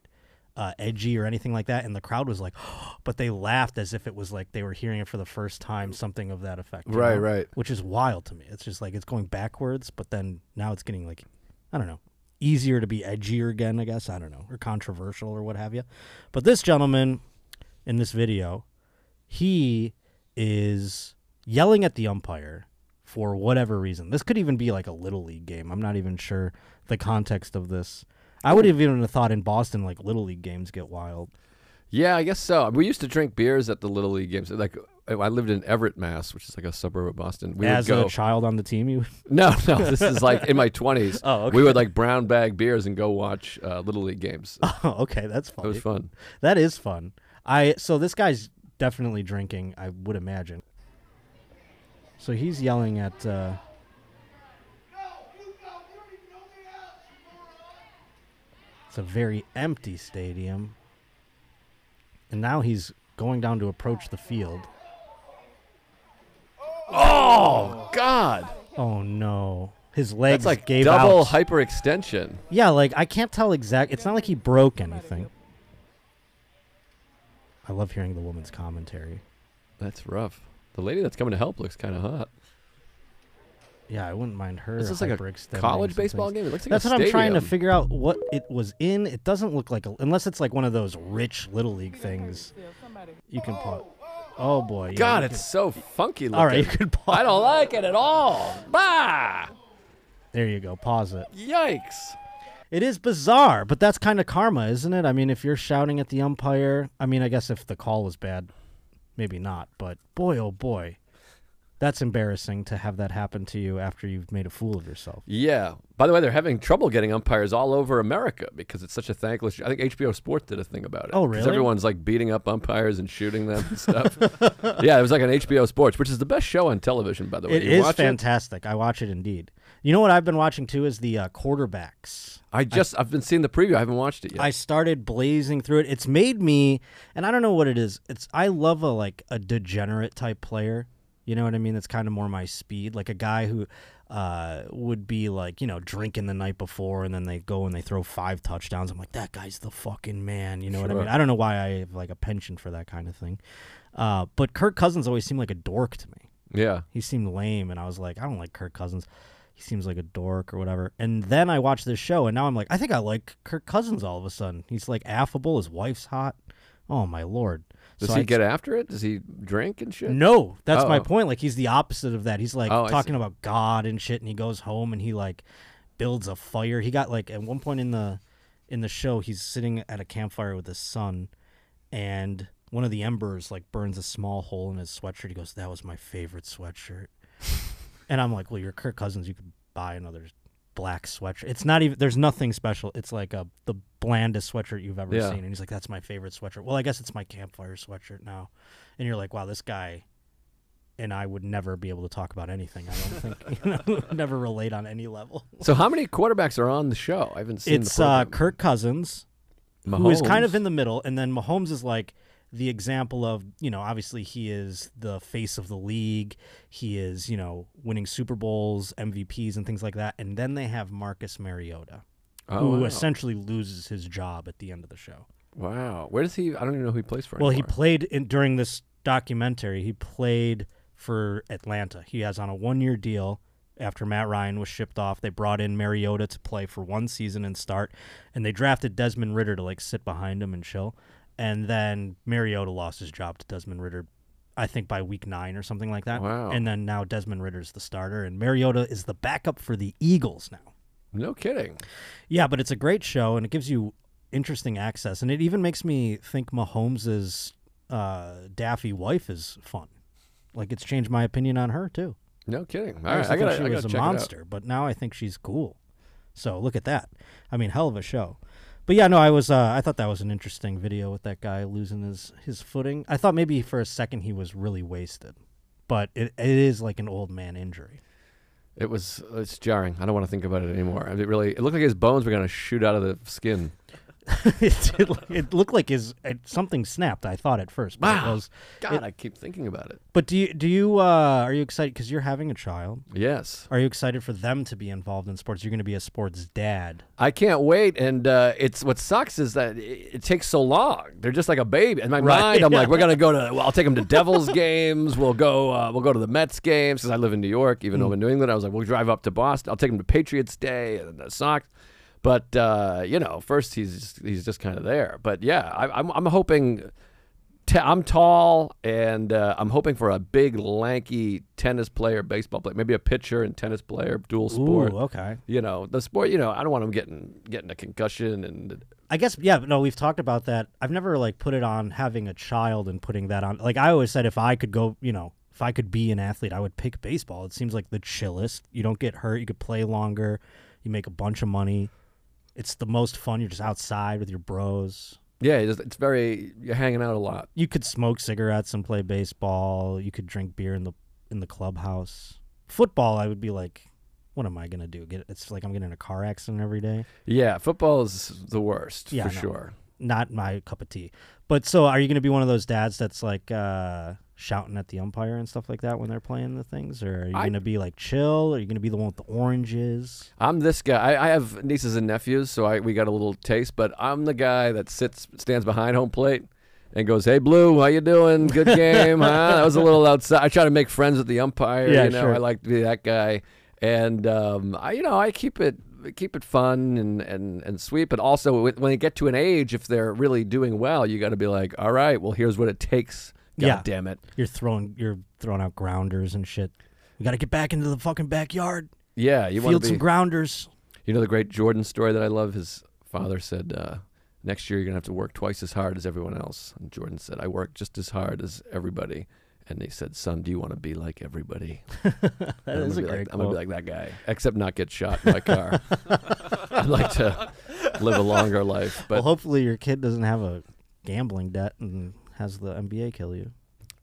uh, edgy or anything like that and the crowd was like but they laughed as if it was like they were hearing it for the first time something of that effect Right, know? right. which is wild to me it's just like it's going backwards but then now it's getting like i don't know easier to be edgier again i guess i don't know or controversial or what have you but this gentleman in this video he is yelling at the umpire for whatever reason this could even be like a little league game i'm not even sure the context of this i would have even thought in boston like little league games get wild yeah, I guess so. We used to drink beers at the little league games. Like I lived in Everett, Mass, which is like a suburb of Boston. We as would go. a child on the team you no, no, this is like in my twenties. Oh, okay. We would like brown bag beers and go watch uh, little league games. oh okay that's fun. It was fun. That is fun. I so this guy's definitely drinking, I would imagine. So he's yelling at uh It's a very empty stadium. And now he's going down to approach the field. Oh God, Oh no. His legs that's like gave double out. hyperextension. yeah, like I can't tell exact. It's not like he broke anything. I love hearing the woman's commentary. That's rough. The lady that's coming to help looks kind of hot. Yeah, I wouldn't mind her. This is like a college baseball game. It looks like That's what I'm trying to figure out what it was in. It doesn't look like a, unless it's like one of those rich little league things. You can pause. Oh boy! yeah, God, it's so funky looking. all right. You can pause. I don't like it at all. Bah! There you go. Pause it. Yikes. It is bizarre, but that's kind of karma, isn't it? I mean, if you're shouting at the umpire, I mean, I guess if the call was bad, maybe not. But boy, oh boy, that's embarrassing to have that happen to you after you've made a fool of yourself. Yeah. By the way, they're having trouble getting umpires all over America because it's such a thankless. I think HBO Sports did a thing about it. Oh, really? Because everyone's like beating up umpires and shooting them and stuff. yeah, it was like an HBO Sports, which is the best show on television, by the way. It You is fantastic. I watch it indeed. You know what I've been watching too is the uh, quarterbacks. I just I've been seeing the preview. I haven't watched it yet. I started blazing through it. It's made me, and I don't know what it is. It's I love a like a degenerate type player. You know what I mean? That's kind of more my speed. Like a guy who uh, would be like you know drinking the night before, and then they go and they throw five touchdowns. I'm like that guy's the fucking man. You know what I mean? I don't know why I have like a penchant for that kind of thing. Uh, but Kirk Cousins always seemed like a dork to me. yeah. He seemed lame, and I was like, I don't like Kirk Cousins. He seems like a dork or whatever. And then I watched this show, and now I'm like, I think I like Kirk Cousins all of a sudden. He's like affable. His wife's hot. Oh my lord. Does So he I- get after it? Does he drink and shit? No, that's my Oh. point. Like he's the opposite of that. He's like Oh, talking about God and shit, and he goes home and he like builds a fire. He got like at one point in the in the show, he's sitting at a campfire with his son, and one of the embers like burns a small hole in his sweatshirt. He goes, "That was my favorite sweatshirt," and I'm like, "Well, you're Kirk Cousins. You could buy another black sweatshirt. It's not even. There's nothing special. It's like a the blandest sweatshirt you've ever Yeah. seen. And he's like, "That's my favorite sweatshirt." Well, I guess it's my campfire sweatshirt now. And you're like, "Wow, this guy." And I would never be able to talk about anything. I don't think. You know, never relate on any level. So how many quarterbacks are on the show? I haven't seen It's uh. Kirk Cousins, who is kind of in the middle, and then Mahomes is like the example of you know obviously he is the face of the league. He is you know winning Super Bowls, MVPs, and things like that. And then they have Marcus Mariota, Oh, who wow. essentially loses his job at the end of the show. Wow. Where does he? I don't even know who he plays for. Well, he played in, during this documentary. He played for Atlanta. He has on a one-year deal. After Matt Ryan was shipped off, they brought in Mariota to play for one season and start, and they drafted Desmond Ridder to like sit behind him and chill. And then Mariota lost his job to Desmond Ridder, I think by week nine or something like that. Wow. And then now Desmond Ridder's the starter, and Mariota is the backup for the Eagles now. No kidding. Yeah, but it's a great show and it gives you interesting access, and it even makes me think Mahomes's uh, Daffy wife is fun. Like it's changed my opinion on her too. No kidding. All I right, I think gotta, she I was a check it out. monster, but now I think she's cool. So look at that. I mean, hell of a show. But yeah, no, I was. Uh, I thought that was an interesting video with that guy losing his his footing. I thought maybe for a second he was really wasted, but it, it is like an old man injury. It was. It's jarring. I don't want to think about it anymore. It really. It looked like his bones were gonna shoot out of the skin. it, it, it looked like his it, something snapped. I thought at first, but Wow. it was. God, It- I keep thinking about it. But do you do you uh, are you excited because you're having a child? Yes, Are you excited for them to be involved in sports? You're going to be a sports dad. I can't wait. And uh, it's what sucks is that it, takes so long. They're just like a baby. In my Right. mind, I'm like, we're gonna go to. Well, I'll take them to Devils games. We'll go. Uh, we'll go to the Mets games because I live in New York. Even though I'm in New England, I was like, we'll drive up to Boston. I'll take them to Patriots Day and the Sox. But uh, you know, first he's just, he's just kind of there. But yeah, I, I'm I'm hoping. T- I'm tall, and uh, I'm hoping for a big, lanky tennis player, baseball player, maybe a pitcher and tennis player, dual sport. Ooh, okay. You know, the sport. You know, I don't want him getting getting a concussion, and I guess yeah, no, we've talked about that. I've never like put it on having a child and putting that on. Like I always said, if I could go, you know, if I could be an athlete, I would pick baseball. It seems like the chillest. You don't get hurt. You could play longer. You make a bunch of money. It's the most fun. You're just outside with your bros. yeah, it's, it's very. You're hanging out a lot. You could smoke cigarettes and play baseball. You could drink beer in the in the clubhouse. Football, I would be like, what am I gonna do? Get it's like I'm getting in a car accident every day. Yeah, football is the worst Yeah, for no. sure. Not my cup of tea. But so, are you gonna be one of those dads that's like uh, shouting at the umpire and stuff like that when they're playing the things, or are you I- gonna be like chill? Are you gonna be the one with the oranges? I'm this guy. I, I have nieces and nephews, so I we got a little taste. But I'm the guy that sits, stands behind home plate, and goes, "Hey, Blue, how you doing? Good game, huh? That was a little outside." I try to make friends with the umpire. Yeah, you know, sure. I like to be that guy, and um, I, you know, I keep it keep it fun and and and sweet. But also, when when they get to an age, if they're really doing well, you got to be like, "All right, well, here's what it takes." God Yeah. damn it. You're throwing you're throwing out grounders and shit. We got to get back into the fucking backyard. Yeah, you want Field to be. some grounders. You know the great Jordan story that I love? His father said, uh, next year you're going to have to work twice as hard as everyone else. And Jordan said, I work just as hard as everybody. And they said, son, do you want to be like everybody? That I'm is a gonna great like, I'm to be like that guy, except not get shot in my car. I'd like to live a longer life. But well, hopefully your kid doesn't have a gambling debt and has the NBA kill you.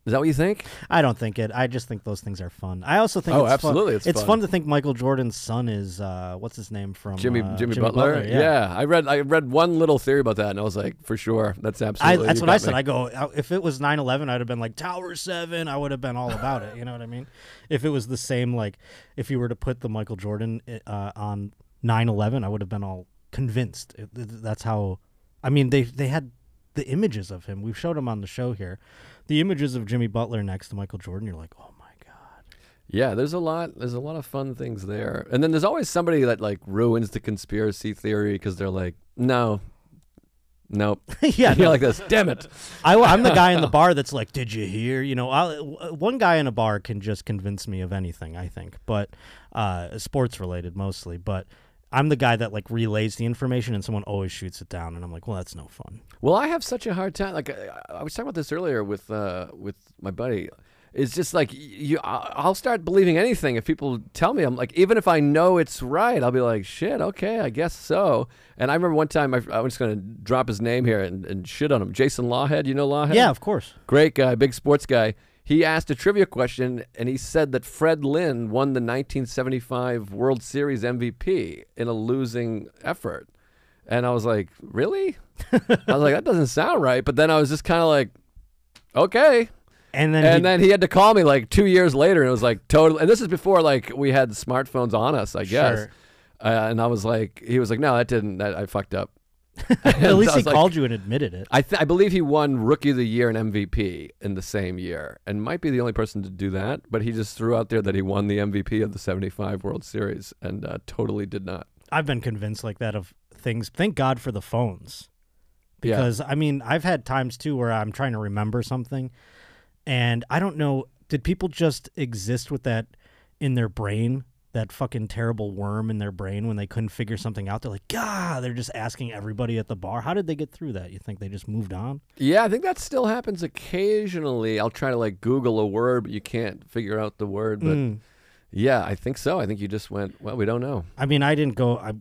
is that what you think? I don't think it. I just think those things are fun. I also think Oh, it's absolutely, Fun. it's It's fun. fun to think Michael Jordan's son is uh, what's his name from Jimmy uh, Jimmy, Butler? yeah. I read I read one little theory about that, and I was like, for sure, that's I, absolutely. that's what I got said. I go uh, if it was 9/11, I'd have been like Tower Seven. I would have been all about it. You know what I mean? If it was the same, like if you were to put the Michael Jordan uh, on 9/11, I would have been all convinced. That's how. I mean, they they had the images of him. We've showed him on the show here. The images of Jimmy Butler next to Michael Jordan. You're like, oh my god. Yeah, there's a lot. There's a lot of fun things there, and then there's always somebody that like ruins the conspiracy theory because they're like, no, nope. yeah, you're no. like this. Damn it. I, am the guy in the bar that's like, "Did you hear?" You know, I'll, one guy in a bar can just convince me of anything. I think, but uh, sports related mostly. But I'm the guy that like relays the information, and someone always shoots it down, and I'm like, "Well, that's no fun." Well, I have such a hard time. Like I, I was talking about this earlier with uh, with my buddy. it's just like you. I'll start believing anything if people tell me. I'm like, even if I know it's right, I'll be like, shit, okay, I guess so. And I remember one time I, I was going to drop his name here and, and shit on him. Jason Lawhead, you know Lawhead? Yeah, of course. Great guy, big sports guy. He asked a trivia question and he said that Fred Lynn won the 1975 World Series MVP in a losing effort. And I was like, really? I was like, that doesn't sound right. But then I was just kind of like, okay. And then And he- then he had to call me like two years later and it was like total. And this is before like we had smartphones on us, I guess. Sure. Uh, and I was like, he was like, no, that didn't, that, I fucked up. at least he like- called you and admitted it. I, th- I believe he won Rookie of the Year and MVP in the same year, and might be the only person to do that. But he just threw out there that he won the MVP of the '75 World Series, and uh, totally did not. I've been convinced like that of things. Thank God for the phones. Yeah. Because I mean, I've had times too where I'm trying to remember something and I don't know, did people just exist with that in their brain? That fucking terrible worm in their brain when they couldn't figure something out. They're like, God, they're just asking everybody at the bar. How did they get through that? You think they just moved on? Yeah, I think that still happens occasionally. I'll try to like Google a word, but you can't figure out the word. But Mm. yeah, I think so. I think you just went. Well, we don't know. I mean, I didn't go. I,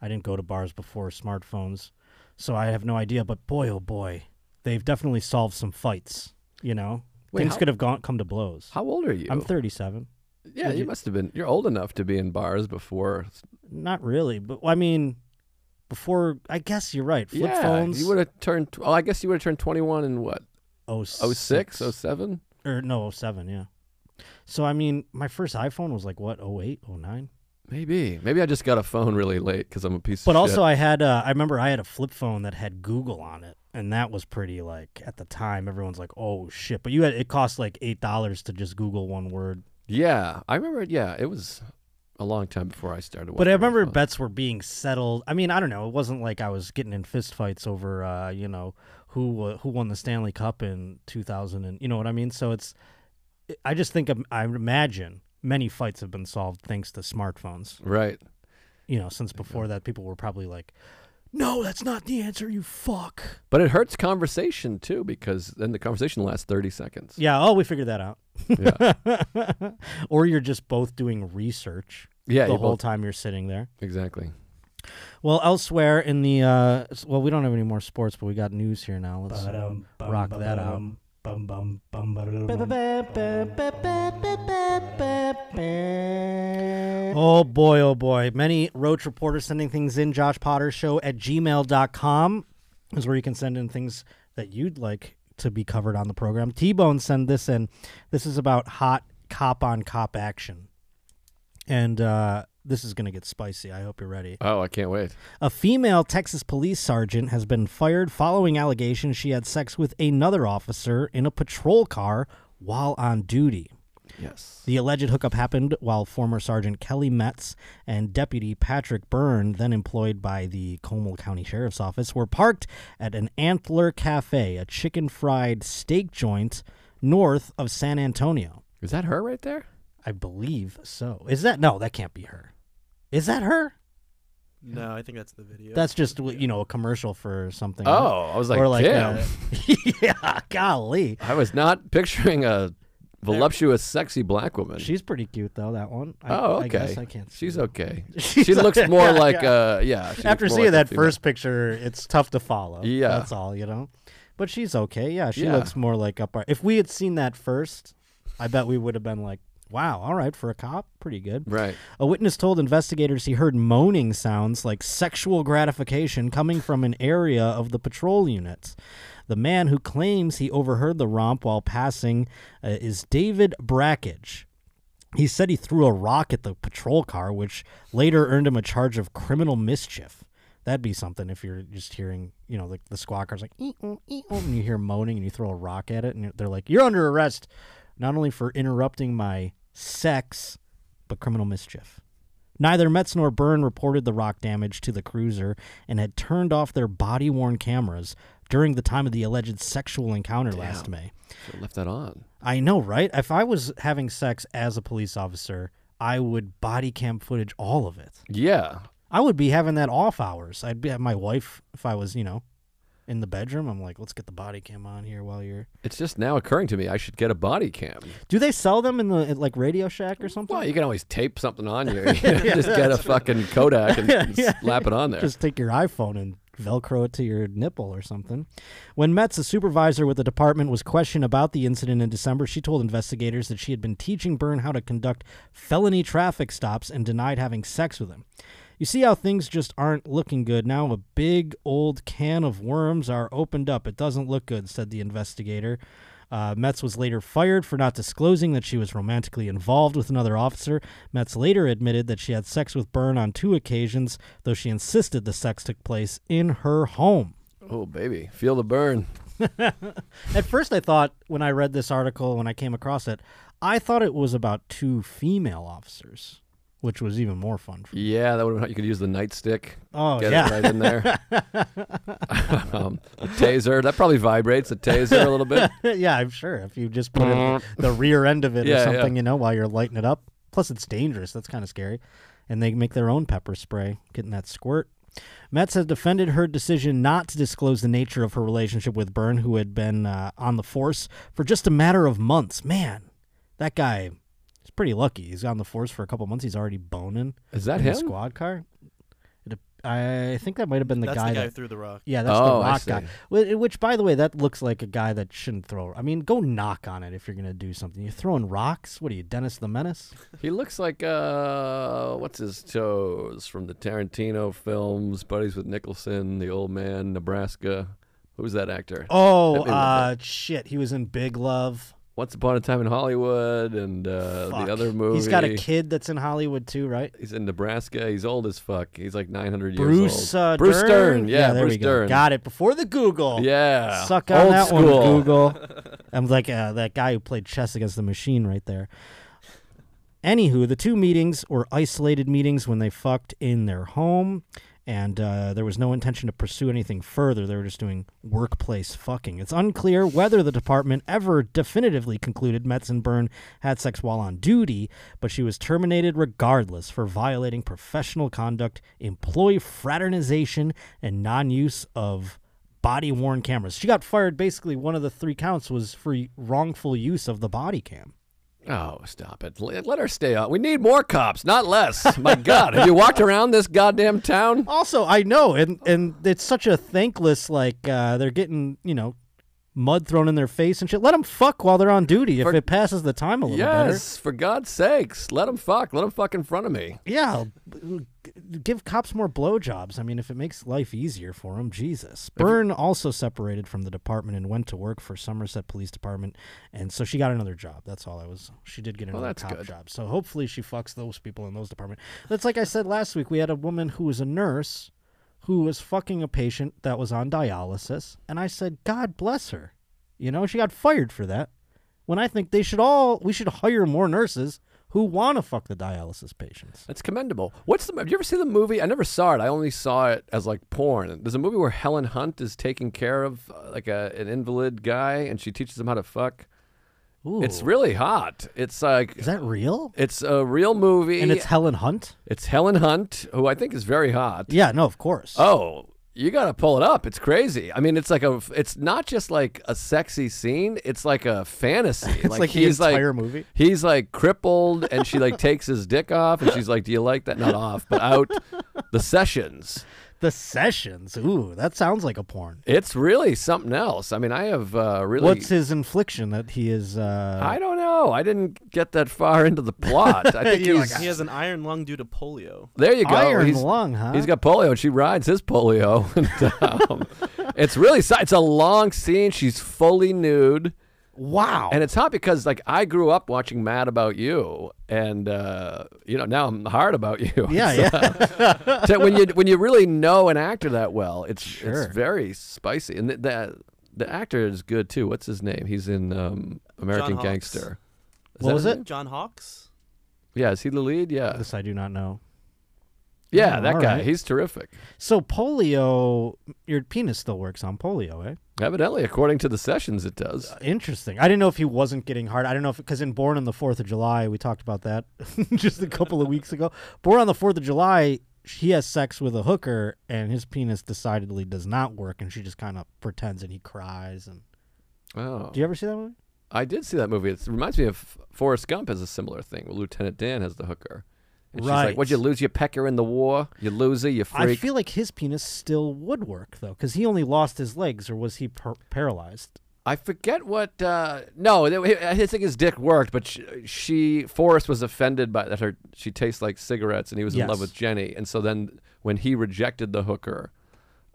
I didn't go to bars before smartphones, so I have no idea. But boy, oh boy, they've definitely solved some fights. You know, Wait, things how- could have gone come to blows. How old are you? I'm 37. Yeah, you you- must have been. You're old enough to be in bars before. Not really, but I mean, before I guess you're right. Flip yeah, phones. you would have turned. Oh, I guess you would have turned 21 in what? oh 06, 07? or no 07, yeah. So I mean, my first iPhone was like what 08, 09? Maybe. Maybe I just got a phone really late because I'm a piece But of also, shit. I had uh, I remember I had a flip phone that had Google on it, and that was pretty like at the time everyone's like, oh shit. But you had it cost like eight dollars to just Google one word. Yeah, I remember. Yeah, it was a long time before I started. But I remember bets were being settled. I mean, I don't know. It wasn't like I was getting in fistfights over, uh, you know, who uh, who won the Stanley Cup in 2000, and you know what I mean. So it's, I just think I imagine many fights have been solved thanks to smartphones. Right. You know, since before that, people were probably like, "No, that's not the answer, you fuck." But it hurts conversation too because then the conversation lasts 30 seconds. Yeah. Oh, we figured that out. Yeah. or you're just both doing research Yeah, the whole both- time you're sitting there. Exactly. Well, elsewhere in the uh, well, we don't have any more sports, but we got news here now. Let's rock that out. Oh boy, oh boy. Many Roach reporters sending things in. Josh Potter Show at gmail.com is where you can send in things that you'd like to be covered on the program. T Bone send this in. This is about hot cop on cop action. And uh, this is going to get spicy. I hope you're ready. Oh, I can't wait. A female Texas police sergeant has been fired following allegations she had sex with another officer in a patrol car while on duty. Yes. The alleged hookup happened while former Sergeant Kelly Metz and Deputy Patrick Byrne, then employed by the Comal County Sheriff's Office, were parked at an Antler Cafe, a chicken fried steak joint north of San Antonio. Is that her right there? I believe so. Is that no? That can't be her. Is that her? No, I think that's the video. That's just you know a commercial for something. Oh, I was like, or like damn. uh, yeah, golly. I was not picturing a voluptuous, sexy black woman. She's pretty cute though. That one. I, oh, okay. I guess I can't. see She's that. okay. She's she looks okay. more Yeah, like yeah. uh yeah. she After seeing like that first picture, it's tough to follow. Yeah. that's all you know. But she's okay. Yeah, she Yeah. looks more like upright. If we had seen that first, I bet we would have been like, "Wow, all right for a cop, pretty good." Right. A witness told investigators he heard moaning sounds like sexual gratification coming from an area of the patrol units. The man who claims he overheard the romp while passing uh, is David Brackage. He said he threw a rock at the patrol car, which later earned him a charge of criminal mischief. That'd be something if you're just hearing, you know, like the squawkers, like, and you hear moaning and you throw a rock at it, and they're like, you're under arrest, not only for interrupting my sex, but criminal mischief. Neither Metz nor Byrne reported the rock damage to the cruiser and had turned off their body worn cameras during the time of the alleged sexual encounter last May. Should've left that on. I know, right? If I was having sex as a police officer, I would body cam footage all of it. Yeah. I would be having that off hours. I'd be have my wife if I was, you know, in the bedroom. I'm like, let's get the body cam on here while you're. It's just now occurring to me I should get a body cam. Do they sell them in the at, like Radio Shack or something? Well, you can always tape something on you. You just get a fucking Kodak and, and Yeah. slap it on there. Just take your iPhone and Velcro it to your nipple or something. When Metz, a supervisor with the department, was questioned about the incident in December, she told investigators that she had been teaching Byrne how to conduct felony traffic stops and denied having sex with him. You see how things just aren't looking good now? A big old can of worms are opened up. It doesn't look good, said the investigator. Uh, Metz was later fired for not disclosing that she was romantically involved with another officer. Metz later admitted that she had sex with Byrne on two occasions, though she insisted the sex took place in her home. oh, baby. Feel the burn. At first, I thought when I read this article, when I came across it, I thought it was about two female officers, which was even more fun for me. Yeah, that would have You could use the nightstick. Oh, Get yeah. it right in there. um, a taser. That probably vibrates a taser a little bit. yeah, I'm sure. If you just put it in the rear end of it Yeah, or yeah. something, you know, while you're lighting it up. Plus, it's dangerous. That's kind of scary. And they make their own pepper spray, getting that squirt. Metz has defended her decision not to disclose the nature of her relationship with Byrne, who had been uh, on the force for just a matter of months. Man, that guy pretty lucky. He's on the force for a couple months. He's already boning Is that in him? the squad car. It, I think that might have been the That's guy the guy that who threw the rock. yeah, that's Oh, the rock guy. Wh- Which, by the way, that looks like a guy that shouldn't throw. I mean, go knock on it if you're gonna do something. You're throwing rocks. What are you, Dennis the Menace? He looks like uh, what's his toes from the Tarantino films? Buddies with Nicholson, the old man, Nebraska. Who's that actor? Oh, Help me with uh, shit. He was in Big Love. Once Upon a Time in Hollywood, and uh, the other movie. He's got a kid that's in Hollywood too, right? He's in Nebraska. He's old as fuck. He's like 900 Bruce years old. uh, Bruce Dern? Stern. Yeah, there Bruce we go. Stern. Got it before the Google. Yeah. Suck on old that school. one, Google. I'm like uh, that guy who played chess against the machine right there. Anywho, the two meetings were isolated meetings when they fucked in their home, and uh, there was no intention to pursue anything further. They were just doing workplace fucking. It's unclear whether the department ever definitively concluded Metz and Byrne had sex while on duty, but she was terminated regardless for violating professional conduct, employee fraternization, and non use of body worn cameras. She got fired basically one of the three counts was for wrongful use of the body cam. Oh, stop it. Let, her stay on. We need more cops, not less. My God. Have you walked around this goddamn town? Also, I know and and it's such a thankless like uh, they're getting, you know, mud thrown in their face and shit. Let them fuck while they're on duty if For- it passes the time a little better. Yes, for God's sakes. Let them fuck. Let them fuck in front of me. Yeah, give cops more blowjobs. I mean, if it makes life easier for them, Jesus. Byrne also separated from the department and went to work for Somerset Police Department, and so she got another job. That's all I was. She did get another that's cop good. job. So hopefully she fucks those people in those departments. That's like I said last week. We had a woman who was a nurse who was fucking a patient that was on dialysis, and I said, God bless her. You know, she got fired for that. When I think they should all, we should hire more nurses who want to fuck the dialysis patients. That's commendable. What's the? Have you ever seen the movie? I never saw it. I only saw it as like porn. There's a movie where Helen Hunt is taking care of uh, like a an invalid guy, and she teaches him how to fuck. Ooh. It's really hot. It's like Is that real? it's a real movie, And it's Helen Hunt? it's Helen Hunt, who I think is very hot. Yeah, no, of course. Oh, you got to pull it up. It's crazy. I mean, it's like a. It's not just like a sexy scene. It's like a fantasy. it's like, the he's entire like movie. he's like crippled, and she like takes his dick off, and she's like, "Do you like that? Not off, but out." The sessions. The sessions. Ooh, that sounds like a porn. It's really something else. I mean, I have uh, really. What's his infliction that he is uh I don't know. I didn't get that far into the plot. I think he's. like, He has an iron lung due to polio. there you go. iron he's, lung, huh? He's got polio, and she rides his polio. And, um, it's really it's a long scene. She's fully nude, wow. and it's hot because like I grew up watching Mad About You, and uh, you know now I'm hard about you. yeah, yeah. So when you when you really know an actor that well, it's Sure. it's very spicy, and the, the the actor is good too. What's his name? He's in um, American Hawkes. Gangster. Is What was it? name? John Hawkes. Yeah, is he the lead? Yeah, this I do not know. Yeah, Oh, that guy. right. He's terrific. So polio your penis still works on polio, eh? Evidently, according to the sessions, it does. Interesting. I didn't know if he wasn't getting hard. I don't know if because in Born on the Fourth of July, we talked about that just a couple of weeks ago. Born on the Fourth of July, he has sex with a hooker, and his penis decidedly does not work, and she just kind of pretends and he cries. And Oh, do you ever see that movie? I did see that movie. It reminds me of Forrest Gump has a similar thing. Where Lieutenant Dan has the hooker. And she's Right. like, "What'd you lose? your pecker in the war? You loser? You freak." I feel like his penis still would work though, because he only lost his legs, or was he par- paralyzed? I forget what. Uh, no, I think his dick worked, but she, she Forrest was offended by that. Her she tastes like cigarettes, and he was in love with Jenny. And so then when he rejected the hooker,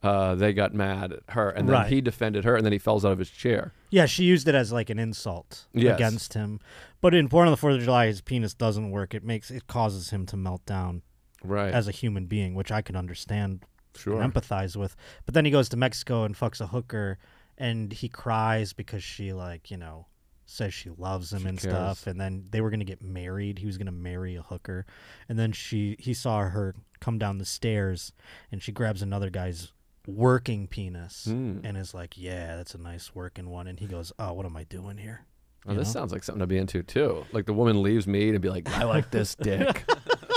uh, they got mad at her, and then Right. he defended her, and then he falls out of his chair. Yeah, she used it as like an insult Yes. against him. But in Born on the Fourth of July, his penis doesn't work. It makes it causes him to melt down Right. as a human being, which I can understand sure. and empathize with. But then he goes to Mexico and fucks a hooker, and he cries because she like you know says she loves him and cares. stuff. And then they were gonna get married. He was gonna marry a hooker, and then she he saw her come down the stairs, and she grabs another guy's working penis Hmm. and is like, "Yeah, that's a nice working one." And he goes, "Oh, what am I doing here?" Oh, this know? sounds like something to be into too. Like the woman leaves me and be like, "I like this dick."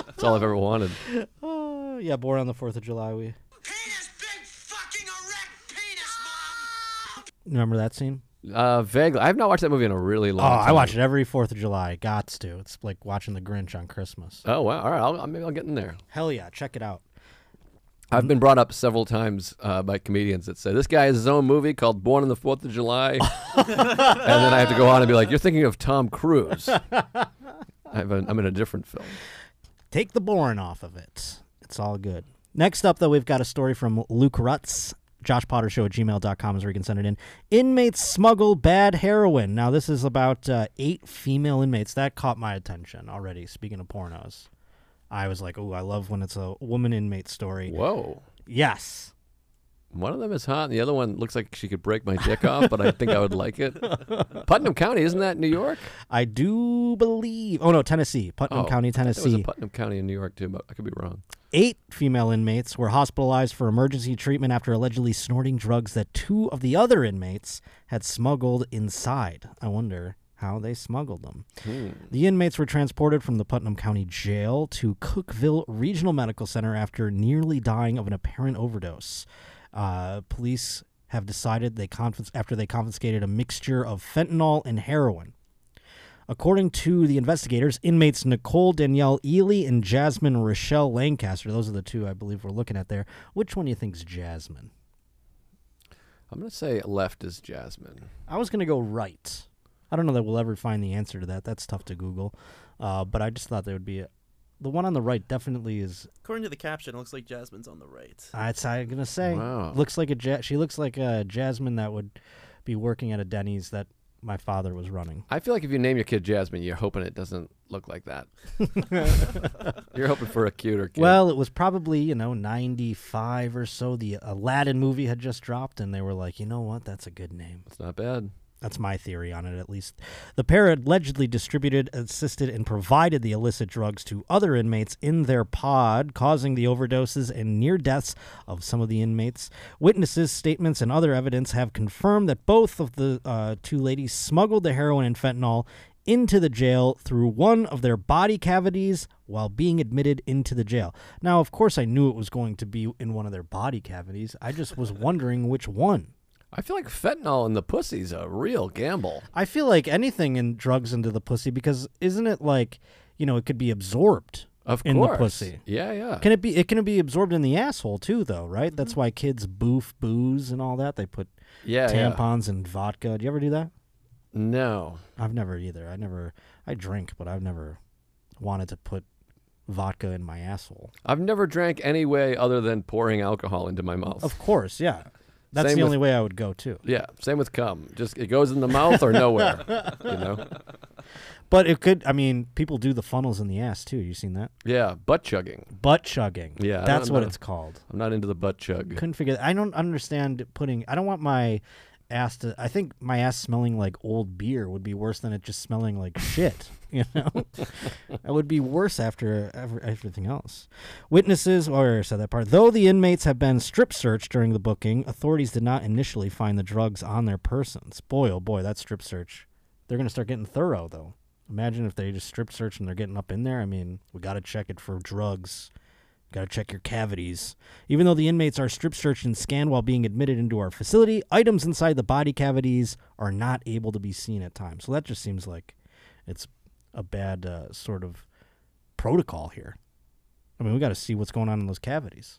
That's all I've ever wanted. Oh, yeah, born on the Fourth of July. We Penis, big fucking erect penis, mom! remember that scene. Uh, vaguely, I've not watched that movie in a really Oh, long time. Oh, I watch it every Fourth of July. Gots to. It's like watching The Grinch on Christmas. Oh wow! All right, I'll, maybe I'll get in there. Hell yeah, check it out. I've been brought up several times uh, by comedians that say this guy has his own movie called Born on the Fourth of July, and then I have to go on and be like, "You're thinking of Tom Cruise." I have a, I'm in a different film. Take the boring off of it. It's all good. Next up, though, we've got a story from Luke Rutz. Josh Potter Show at gmail.com is where you can send it in. Inmates smuggle bad heroin. Now, this is about uh, eight female inmates. That caught my attention already. Speaking of pornos, I was like, oh, I love when it's a woman inmate story. Whoa! Yes. One of them is hot, and the other one looks like she could break my dick off, but I think I would like it. Putnam County, isn't that New York? I do believe. Oh, no, Tennessee. Putnam Oh, County, I thought There was Tennessee. a Putnam County in New York too, but I could be wrong. Eight female inmates were hospitalized for emergency treatment after allegedly snorting drugs that two of the other inmates had smuggled inside. I wonder how they smuggled them. Hmm. The inmates were transported from the Putnam County Jail to Cookeville Regional Medical Center after nearly dying of an apparent overdose. Uh, police have decided they confis- after they confiscated a mixture of fentanyl and heroin. According to the investigators, inmates Nicole Danielle Ely and Jasmine Rochelle Lancaster, those are the two I believe we're looking at there. Which one do you think is Jasmine? I'm gonna say left is Jasmine. I was going to go right. I don't know that we'll ever find the answer to that. That's tough to Google. Uh, but I just thought there would be a, the one on the right definitely is. According to the caption, it looks like Jasmine's on the right. That's I'm gonna say. Wow. Looks like a ja- she looks like a Jasmine that would be working at a Denny's that my father was running. I feel like if you name your kid Jasmine, you're hoping it doesn't look like that. you're hoping for a cuter kid. Well, it was probably you know 95 or so. The Aladdin movie had just dropped, and they were like, you know what, that's a good name. it's not bad. That's my theory on it, at least. The pair allegedly distributed, assisted, and provided the illicit drugs to other inmates in their pod, causing the overdoses and near deaths of some of the inmates. Witnesses' statements and other evidence have confirmed that both of the uh, two ladies smuggled the heroin and fentanyl into the jail through one of their body cavities while being admitted into the jail. Now, of course, I knew it was going to be in one of their body cavities. I just was wondering which one. I feel like fentanyl in the pussy's a real gamble. I feel like anything in drugs into the pussy because isn't it like, you know, it could be absorbed Of in the pussy. Yeah, yeah. Can it be? It can be absorbed in the asshole too, though, right? That's Mm-hmm. why kids boof booze and all that. They put yeah, yeah. tampons and vodka. Do you ever do that? No. I've never either. I never. I drink, but I've never wanted to put vodka in my asshole. I've never drank any way other than pouring alcohol into my mouth. Of course, yeah. That's Same the with- only way I would go too. yeah, same with cum. Just it goes in the mouth or nowhere. you know? But it could. I mean, people do the funnels in the ass too. You seen that? Yeah, butt chugging. Butt chugging. Yeah, that's what not it's called. I'm not into the butt chug. couldn't figure I don't understand putting I don't want my ass to I think my ass smelling like old beer would be worse than it just smelling like shit, you know? it would be worse after ever, everything else. Witnesses oh, or said that part. Though the inmates have been strip searched during the booking, authorities did not initially find the drugs on their persons. Boy, oh boy, that strip search. They're going to start getting thorough though. Imagine if they just strip search and they're getting up in there. I mean, we got to check it for drugs Got to check your cavities. Even though the inmates are strip searched and scanned while being admitted into our facility, items inside the body cavities are not able to be seen at times. So that just seems like it's a bad uh, sort of protocol here. I mean, we got to see what's going on in those cavities.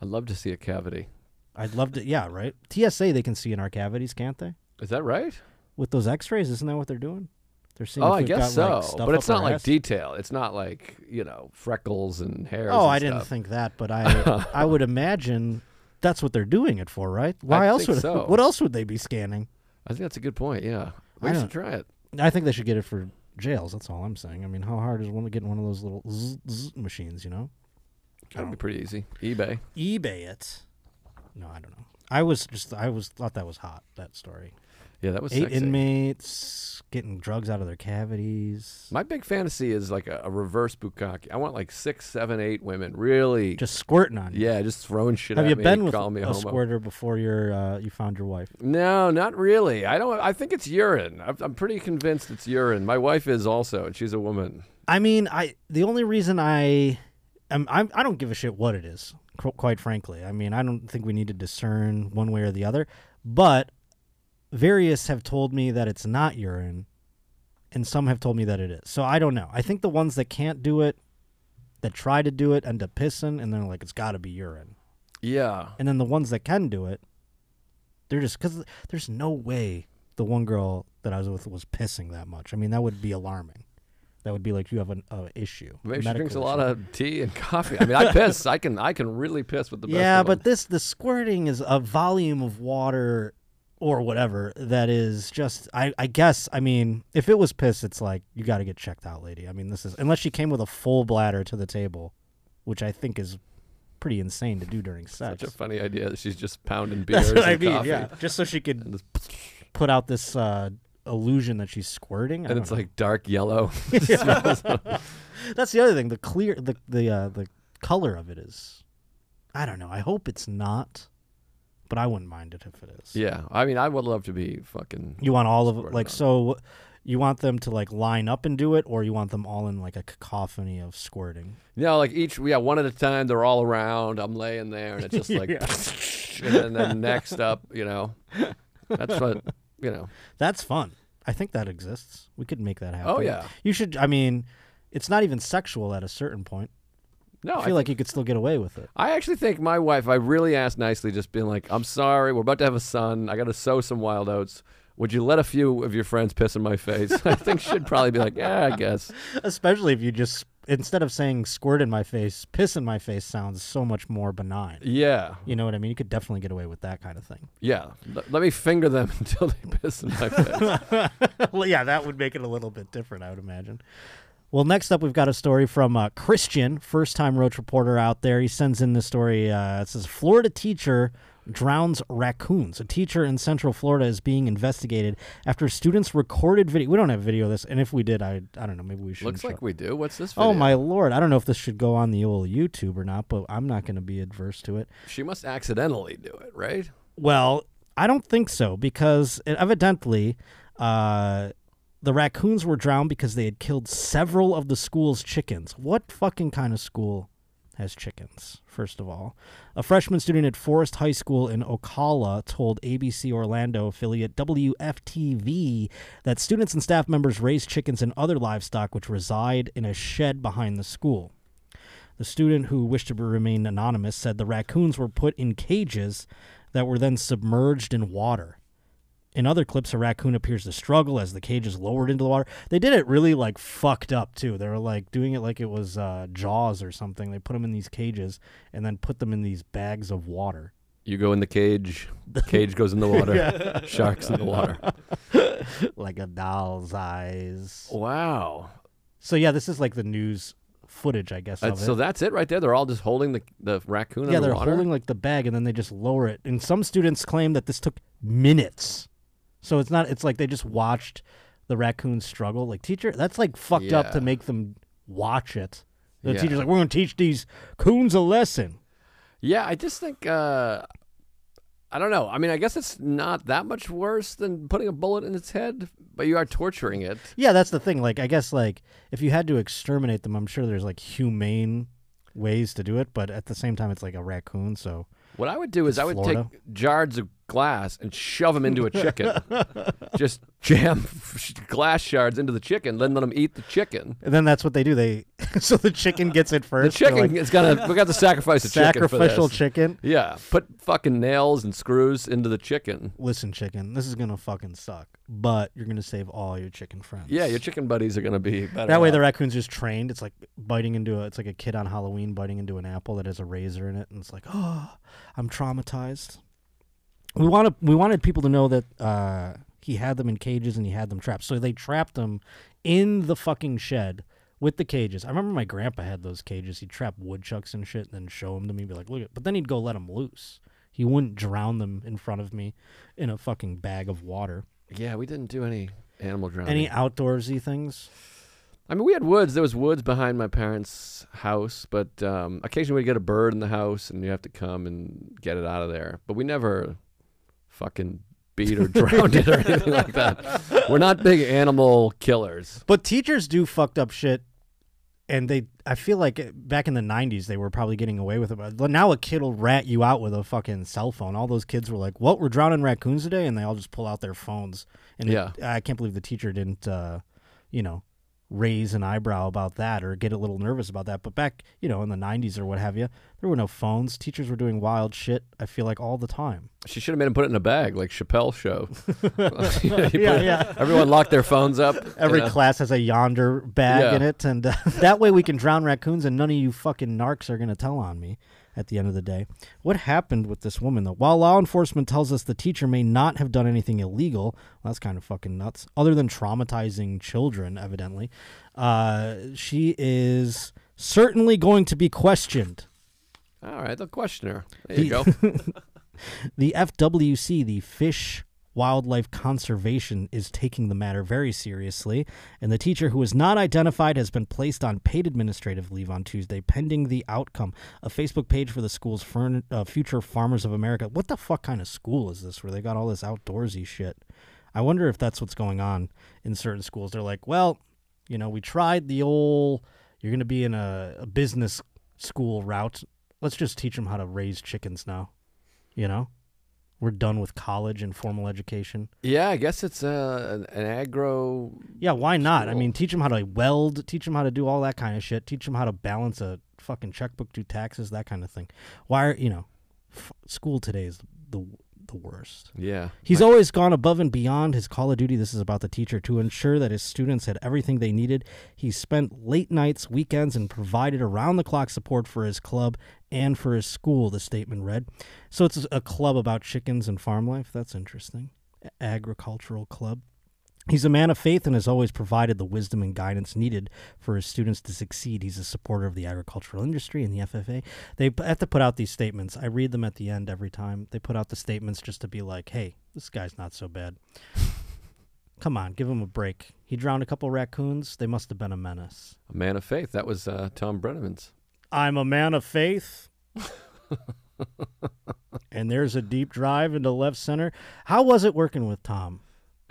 I'd love to see a cavity. I'd love to, yeah, right? TSA, they can see in our cavities, can't they? Is that right? With those x rays, isn't that what they're doing? They're seeing Oh, if I guess got, like, so. stuff but it's not like ass. detail. It's not like you know freckles and hairs. Oh, and I didn't stuff. think that, but I I would imagine that's what they're doing it for, right? Why I else think would so. what else would they be scanning? I think that's a good point. Yeah, we I should try it. I think they should get it for jails. That's all I'm saying. I mean, how hard is one to getting one of those little zzz, zzz machines? You know, That'd be pretty easy. eBay. eBay it. No, I don't know. I was just I was thought that was hot. That story. Yeah, that was Eight sexy. inmates getting drugs out of their cavities. My big fantasy is like a, a reverse bukkake. I want like six, seven, eight women really. just squirting on you. yeah, just throwing shit Have you me, been with me a a squirter before you're uh, you found your wife? No, not really. I don't. I think it's urine. I'm, I'm pretty convinced it's urine. My wife is also, and she's a woman. I mean, I the only reason I am I'm, I don't give a shit what it is. qu- Quite frankly, I mean, I don't think we need to discern one way or the other. But various have told me that it's not urine, and some have told me that it is. So I don't know. I think the ones that can't do it, that try to do it, end up pissing, and they're like, it's got to be urine. Yeah. And then the ones that can do it, they're just because there's no way the one girl that I was with was pissing that much. I mean, that would be alarming. That would be like you have an uh, issue. Maybe she drinks a lot of tea and coffee. I mean, I piss. I can. I can really piss with the best. yeah, but this the squirting is a volume of water or whatever that is just. I I guess I mean if it was piss, it's like you got to get checked out, lady. I mean this is unless she came with a full bladder to the table, which I think is pretty insane to do during sex. such a funny idea that she's just pounding beers That's what I mean. coffee. Yeah, just so she could put out this uh, illusion that she's squirting. I and it's know. like dark yellow. that's the other thing. The clear, the the uh, the color of it is. I don't know. I hope it's not, but I wouldn't mind it if it is. yeah, I mean, I would love to be fucking. You want all of like on. so. You want them to like line up and do it, or you want them all in like a cacophony of squirting? You know, like each, yeah, one at a time. They're all around. I'm laying there, and it's just like, and then, then next up, you know, that's what, you know. That's fun. I think that exists. We could make that happen. Oh yeah, You should. I mean, it's not even sexual at a certain point. No, I feel like you could still get away with it. I actually think my wife, I really asked nicely, just being like, I'm sorry, we're about to have a son. I got to sow some wild oats. Would you let a few of your friends piss in my face? I think she'd probably be like, yeah, I guess. Especially if you just instead of saying squirt in my face, piss in my face sounds so much more benign. Yeah, You know what I mean? You could definitely get away with that kind of thing. yeah. L- let me finger them until they piss in my face. well, yeah, that would make it a little bit different, I would imagine. Well, next up, we've got a story from uh, Christian, first time Roach reporter out there. He sends in this story. Uh, it says Florida teacher drowns raccoons. A teacher in Central Florida is being investigated after students recorded video. We don't have video of this, and if we did, I I don't know. Maybe we should. Looks like we do. What's this? Oh my lord! I don't know if this should go on the old YouTube or not, but I'm not going to be adverse to it. She must accidentally do it, right? Well, I don't think so because it- evidently uh, the raccoons were drowned because they had killed several of the school's chickens. What fucking kind of school has chickens, first of all? A freshman student at Forest High School in Ocala told ABC Orlando affiliate WFTV that students and staff members raise chickens and other livestock which reside in a shed behind the school. The student who wished to remain anonymous said the raccoons were put in cages that were then submerged in water. In other clips, a raccoon appears to struggle as the cage is lowered into the water. They did it really like fucked up too. They were like doing it like it was uh, Jaws or something. They put them in these cages and then put them in these bags of water. You go in the cage. Cage goes in the water. Sharks in the water. like a doll's eyes. Wow. So yeah, this is like the news footage, I guess. Uh, so that's it right there. They're all just holding the the raccoon yeah, in the they're water. holding like the bag and then they just lower it. And some students claim that this took minutes. So it's not. It's like they just watched the raccoon struggle. Like teacher, that's like fucked up to make them watch it. The Yeah. teacher's like, we're gonna teach these coons a lesson. Yeah, I just think uh, I don't know. I mean, I guess it's not that much worse than putting a bullet in its head, but you are torturing it. Yeah, that's the thing. Like, I guess like if you had to exterminate them, I'm sure there's like humane ways to do it, but at the same time, it's like a raccoon. So What I would do is I would Florida. take jars of glass and shove them into a chicken. Just jam glass shards into the chicken, then let them eat the chicken. and then that's what they do. They so the chicken gets it first. They're chicken like, is gonna. We got to sacrifice a chicken sacrificial this. chicken. Yeah, put fucking nails and screws into the chicken. Listen, chicken, this is gonna fucking suck, but you're gonna save all your chicken friends. Yeah, your chicken buddies are gonna be better. That way, the raccoon's just trained. It's like biting into a. It's like a kid on Halloween biting into an apple that has a razor in it, and it's like, oh, I'm traumatized. We wanted we wanted people to know that uh, he had them in cages and he had them trapped. So they trapped them in the fucking shed with the cages. I remember my grandpa had those cages. He'd trap woodchucks and shit, and then show them to me, be like, look, at. But then he'd go let them loose. He wouldn't drown them in front of me in a fucking bag of water. Yeah, we didn't do any animal drowning. Any outdoorsy things? I mean, we had woods. There was woods behind my parents' house, but um, occasionally we'd get a bird in the house, and you have to come and get it out of there. But we never fucking beat or drowned it or anything like that. We're not big animal killers. But teachers do fucked up shit, and they. I feel like uh, back in the '90s they were probably getting away with it. But now a kid will rat you out with a fucking cell phone. All those kids were like, "What? We're drowning raccoons today," and they all just pull out their phones. And it- Yeah. I can't believe the teacher didn't, uh, you know, raise an eyebrow about that or get a little nervous about that. But back, you know, in the '90s or what have you, there were no phones. Teachers were doing wild shit. I feel like all the time. She should have made him put it in a bag, like Chappelle show. You know, you Yeah, yeah. Everyone locked their phones up. Every you know. class has a Yondr bag Yeah. in it, and uh, that way we can drown raccoons, and none of you fucking narcs are gonna tell on me. At the end of the day, what happened with this woman though? While law enforcement tells us the teacher may not have done anything illegal, well, that's kind of fucking nuts. Other than traumatizing children, evidently, uh, she is certainly going to be questioned. All right, the questioner. There you go. The FWC, the Fish Wildlife Conservation, is taking the matter very seriously, and the teacher who is not identified has been placed on paid administrative leave on Tuesday, pending the outcome. A Facebook page for the school's fern- uh, Future Farmers of America. What the fuck kind of school is this where they got all this outdoorsy shit? I wonder if that's what's going on in certain schools. They're like, well, you know, we tried the old, you're going to be in a, a business school route. Let's just teach them how to raise chickens now. You know? We're done with college and formal education. yeah, I guess it's uh, an, an agro. Yeah, why not? I mean, teach them how to weld, teach them how to do all that kind of shit, teach them how to balance a fucking checkbook, do taxes, that kind of thing. Why are, you know, f- school today is the the worst. Yeah. He's always gone above and beyond his Call of Duty. This is about the teacher to ensure that his students had everything they needed. He spent late nights, weekends, and provided around the clock support for his club and for his school, the statement read. So it's a club about chickens and farm life. That's interesting. Agricultural club. He's a man of faith and has always provided the wisdom and guidance needed for his students to succeed. He's a supporter of the agricultural industry and the FFA. They have to put out these statements. I read them at the end every time. They put out the statements just to be like, hey, this guy's not so bad. Come on, give him a break. He drowned a couple raccoons. They must have been a menace. A man of faith. That was uh, Thom Brennaman's. I'm a man of faith. and there's a deep drive into left center. How was it working with Tom?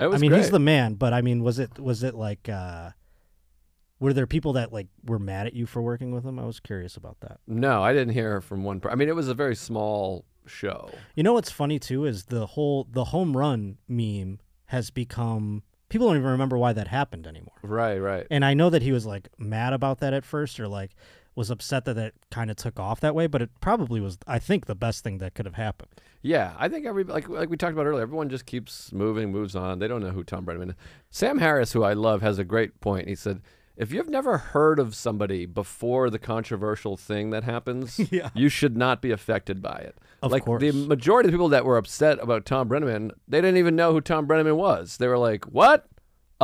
I mean, great. he's the man, but I mean, was it was it like uh were there people that like were mad at you for working with him? I was curious about that. No, I didn't hear from one. Per- I mean, it was a very small show. You know what's funny too is the whole the home run meme has become people don't even remember why that happened anymore. Right, right. And I know that he was like mad about that at first or like was upset that it kind of took off that way, but it probably was I think the best thing that could have happened. Yeah, I think every like like we talked about earlier, everyone just keeps moving, moves on. They don't know who Thom Brennaman is. Sam Harris, who I love, has a great point. He said, "If you've never heard of somebody before the controversial thing that happens, Yeah. you should not be affected by it." Of like course. the majority of the people that were upset about Thom Brennaman, they didn't even know who Thom Brennaman was. They were like, "What?"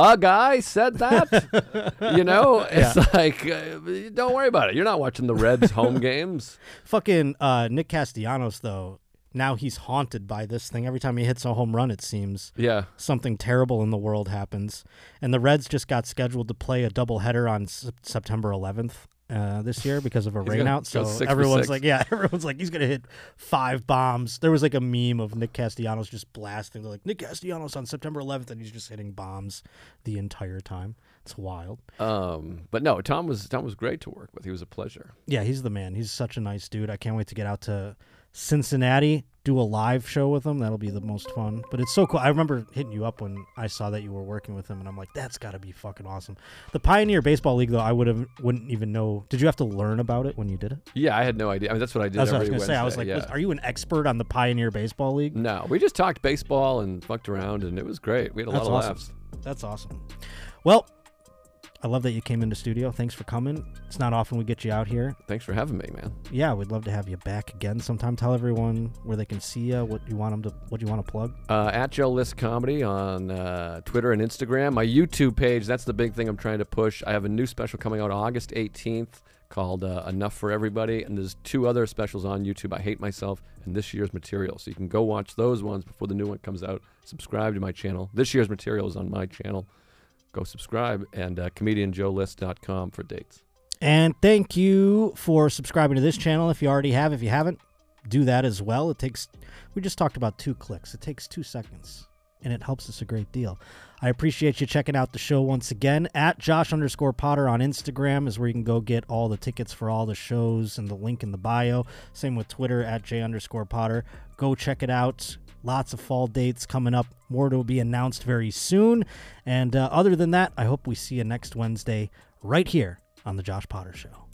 A guy said that, you know. It's like, uh, don't worry about it. You're not watching the Reds home games. Fucking uh, Nick Castellanos though, now he's haunted by this thing. Every time he hits a home run, it seems Yeah, something terrible in the world happens. And the Reds just got scheduled to play a doubleheader on S- September 11th uh, this year because of a rainout. So everyone's like, yeah, everyone's like, he's gonna hit five bombs. There was like a meme of Nick Castellanos just blasting. They're like Nick Castellanos on September 11th, and he's just hitting bombs the entire time. It's wild. Um, but no, Tom was Tom was great to work with. He was a pleasure. Yeah, he's the man. He's such a nice dude. I can't wait to get out to Cincinnati, do a live show with him. That'll be the most fun. But it's so cool. I remember hitting you up when I saw that you were working with him, and I'm like, that's got to be fucking awesome. The Pioneer Baseball League, though, I would have wouldn't even know. Did you have to learn about it when you did it? Yeah, I had no idea. I mean, that's what I did. That's what I was gonna say. I was like, yeah. are you an expert on the Pioneer Baseball League? No, we just talked baseball and fucked around, and it was great. We had a That's lot of awesome. laughs. That's awesome. Well, I love that you came into studio. Thanks for coming. It's not often we get you out here. Thanks for having me, man. Yeah, we'd love to have you back again sometime. Tell everyone where they can see you, what you want them to, what you want to plug. Uh, at Joe List Comedy on uh, Twitter and Instagram. My YouTube page, that's the big thing I'm trying to push. I have a new special coming out August 18th called uh, Enough for Everybody. And there's two other specials on YouTube I Hate Myself and this year's material. So you can go watch those ones before the new one comes out. Subscribe to my channel. This year's material is on my channel. Go subscribe and uh, comedianjoelist.com for dates. And thank you for subscribing to this channel. If you already have, if you haven't, do that as well. It takes, we just talked about two clicks. It takes two seconds and it helps us a great deal. I appreciate you checking out the show once again. At Josh underscore Potter on Instagram is where you can go get all the tickets for all the shows and the link in the bio. Same with Twitter at J underscore Potter. Go check it out. Lots of fall dates coming up. More to be announced very soon. And uh, other than that, I hope we see you next Wednesday right here on The Josh Potter Show.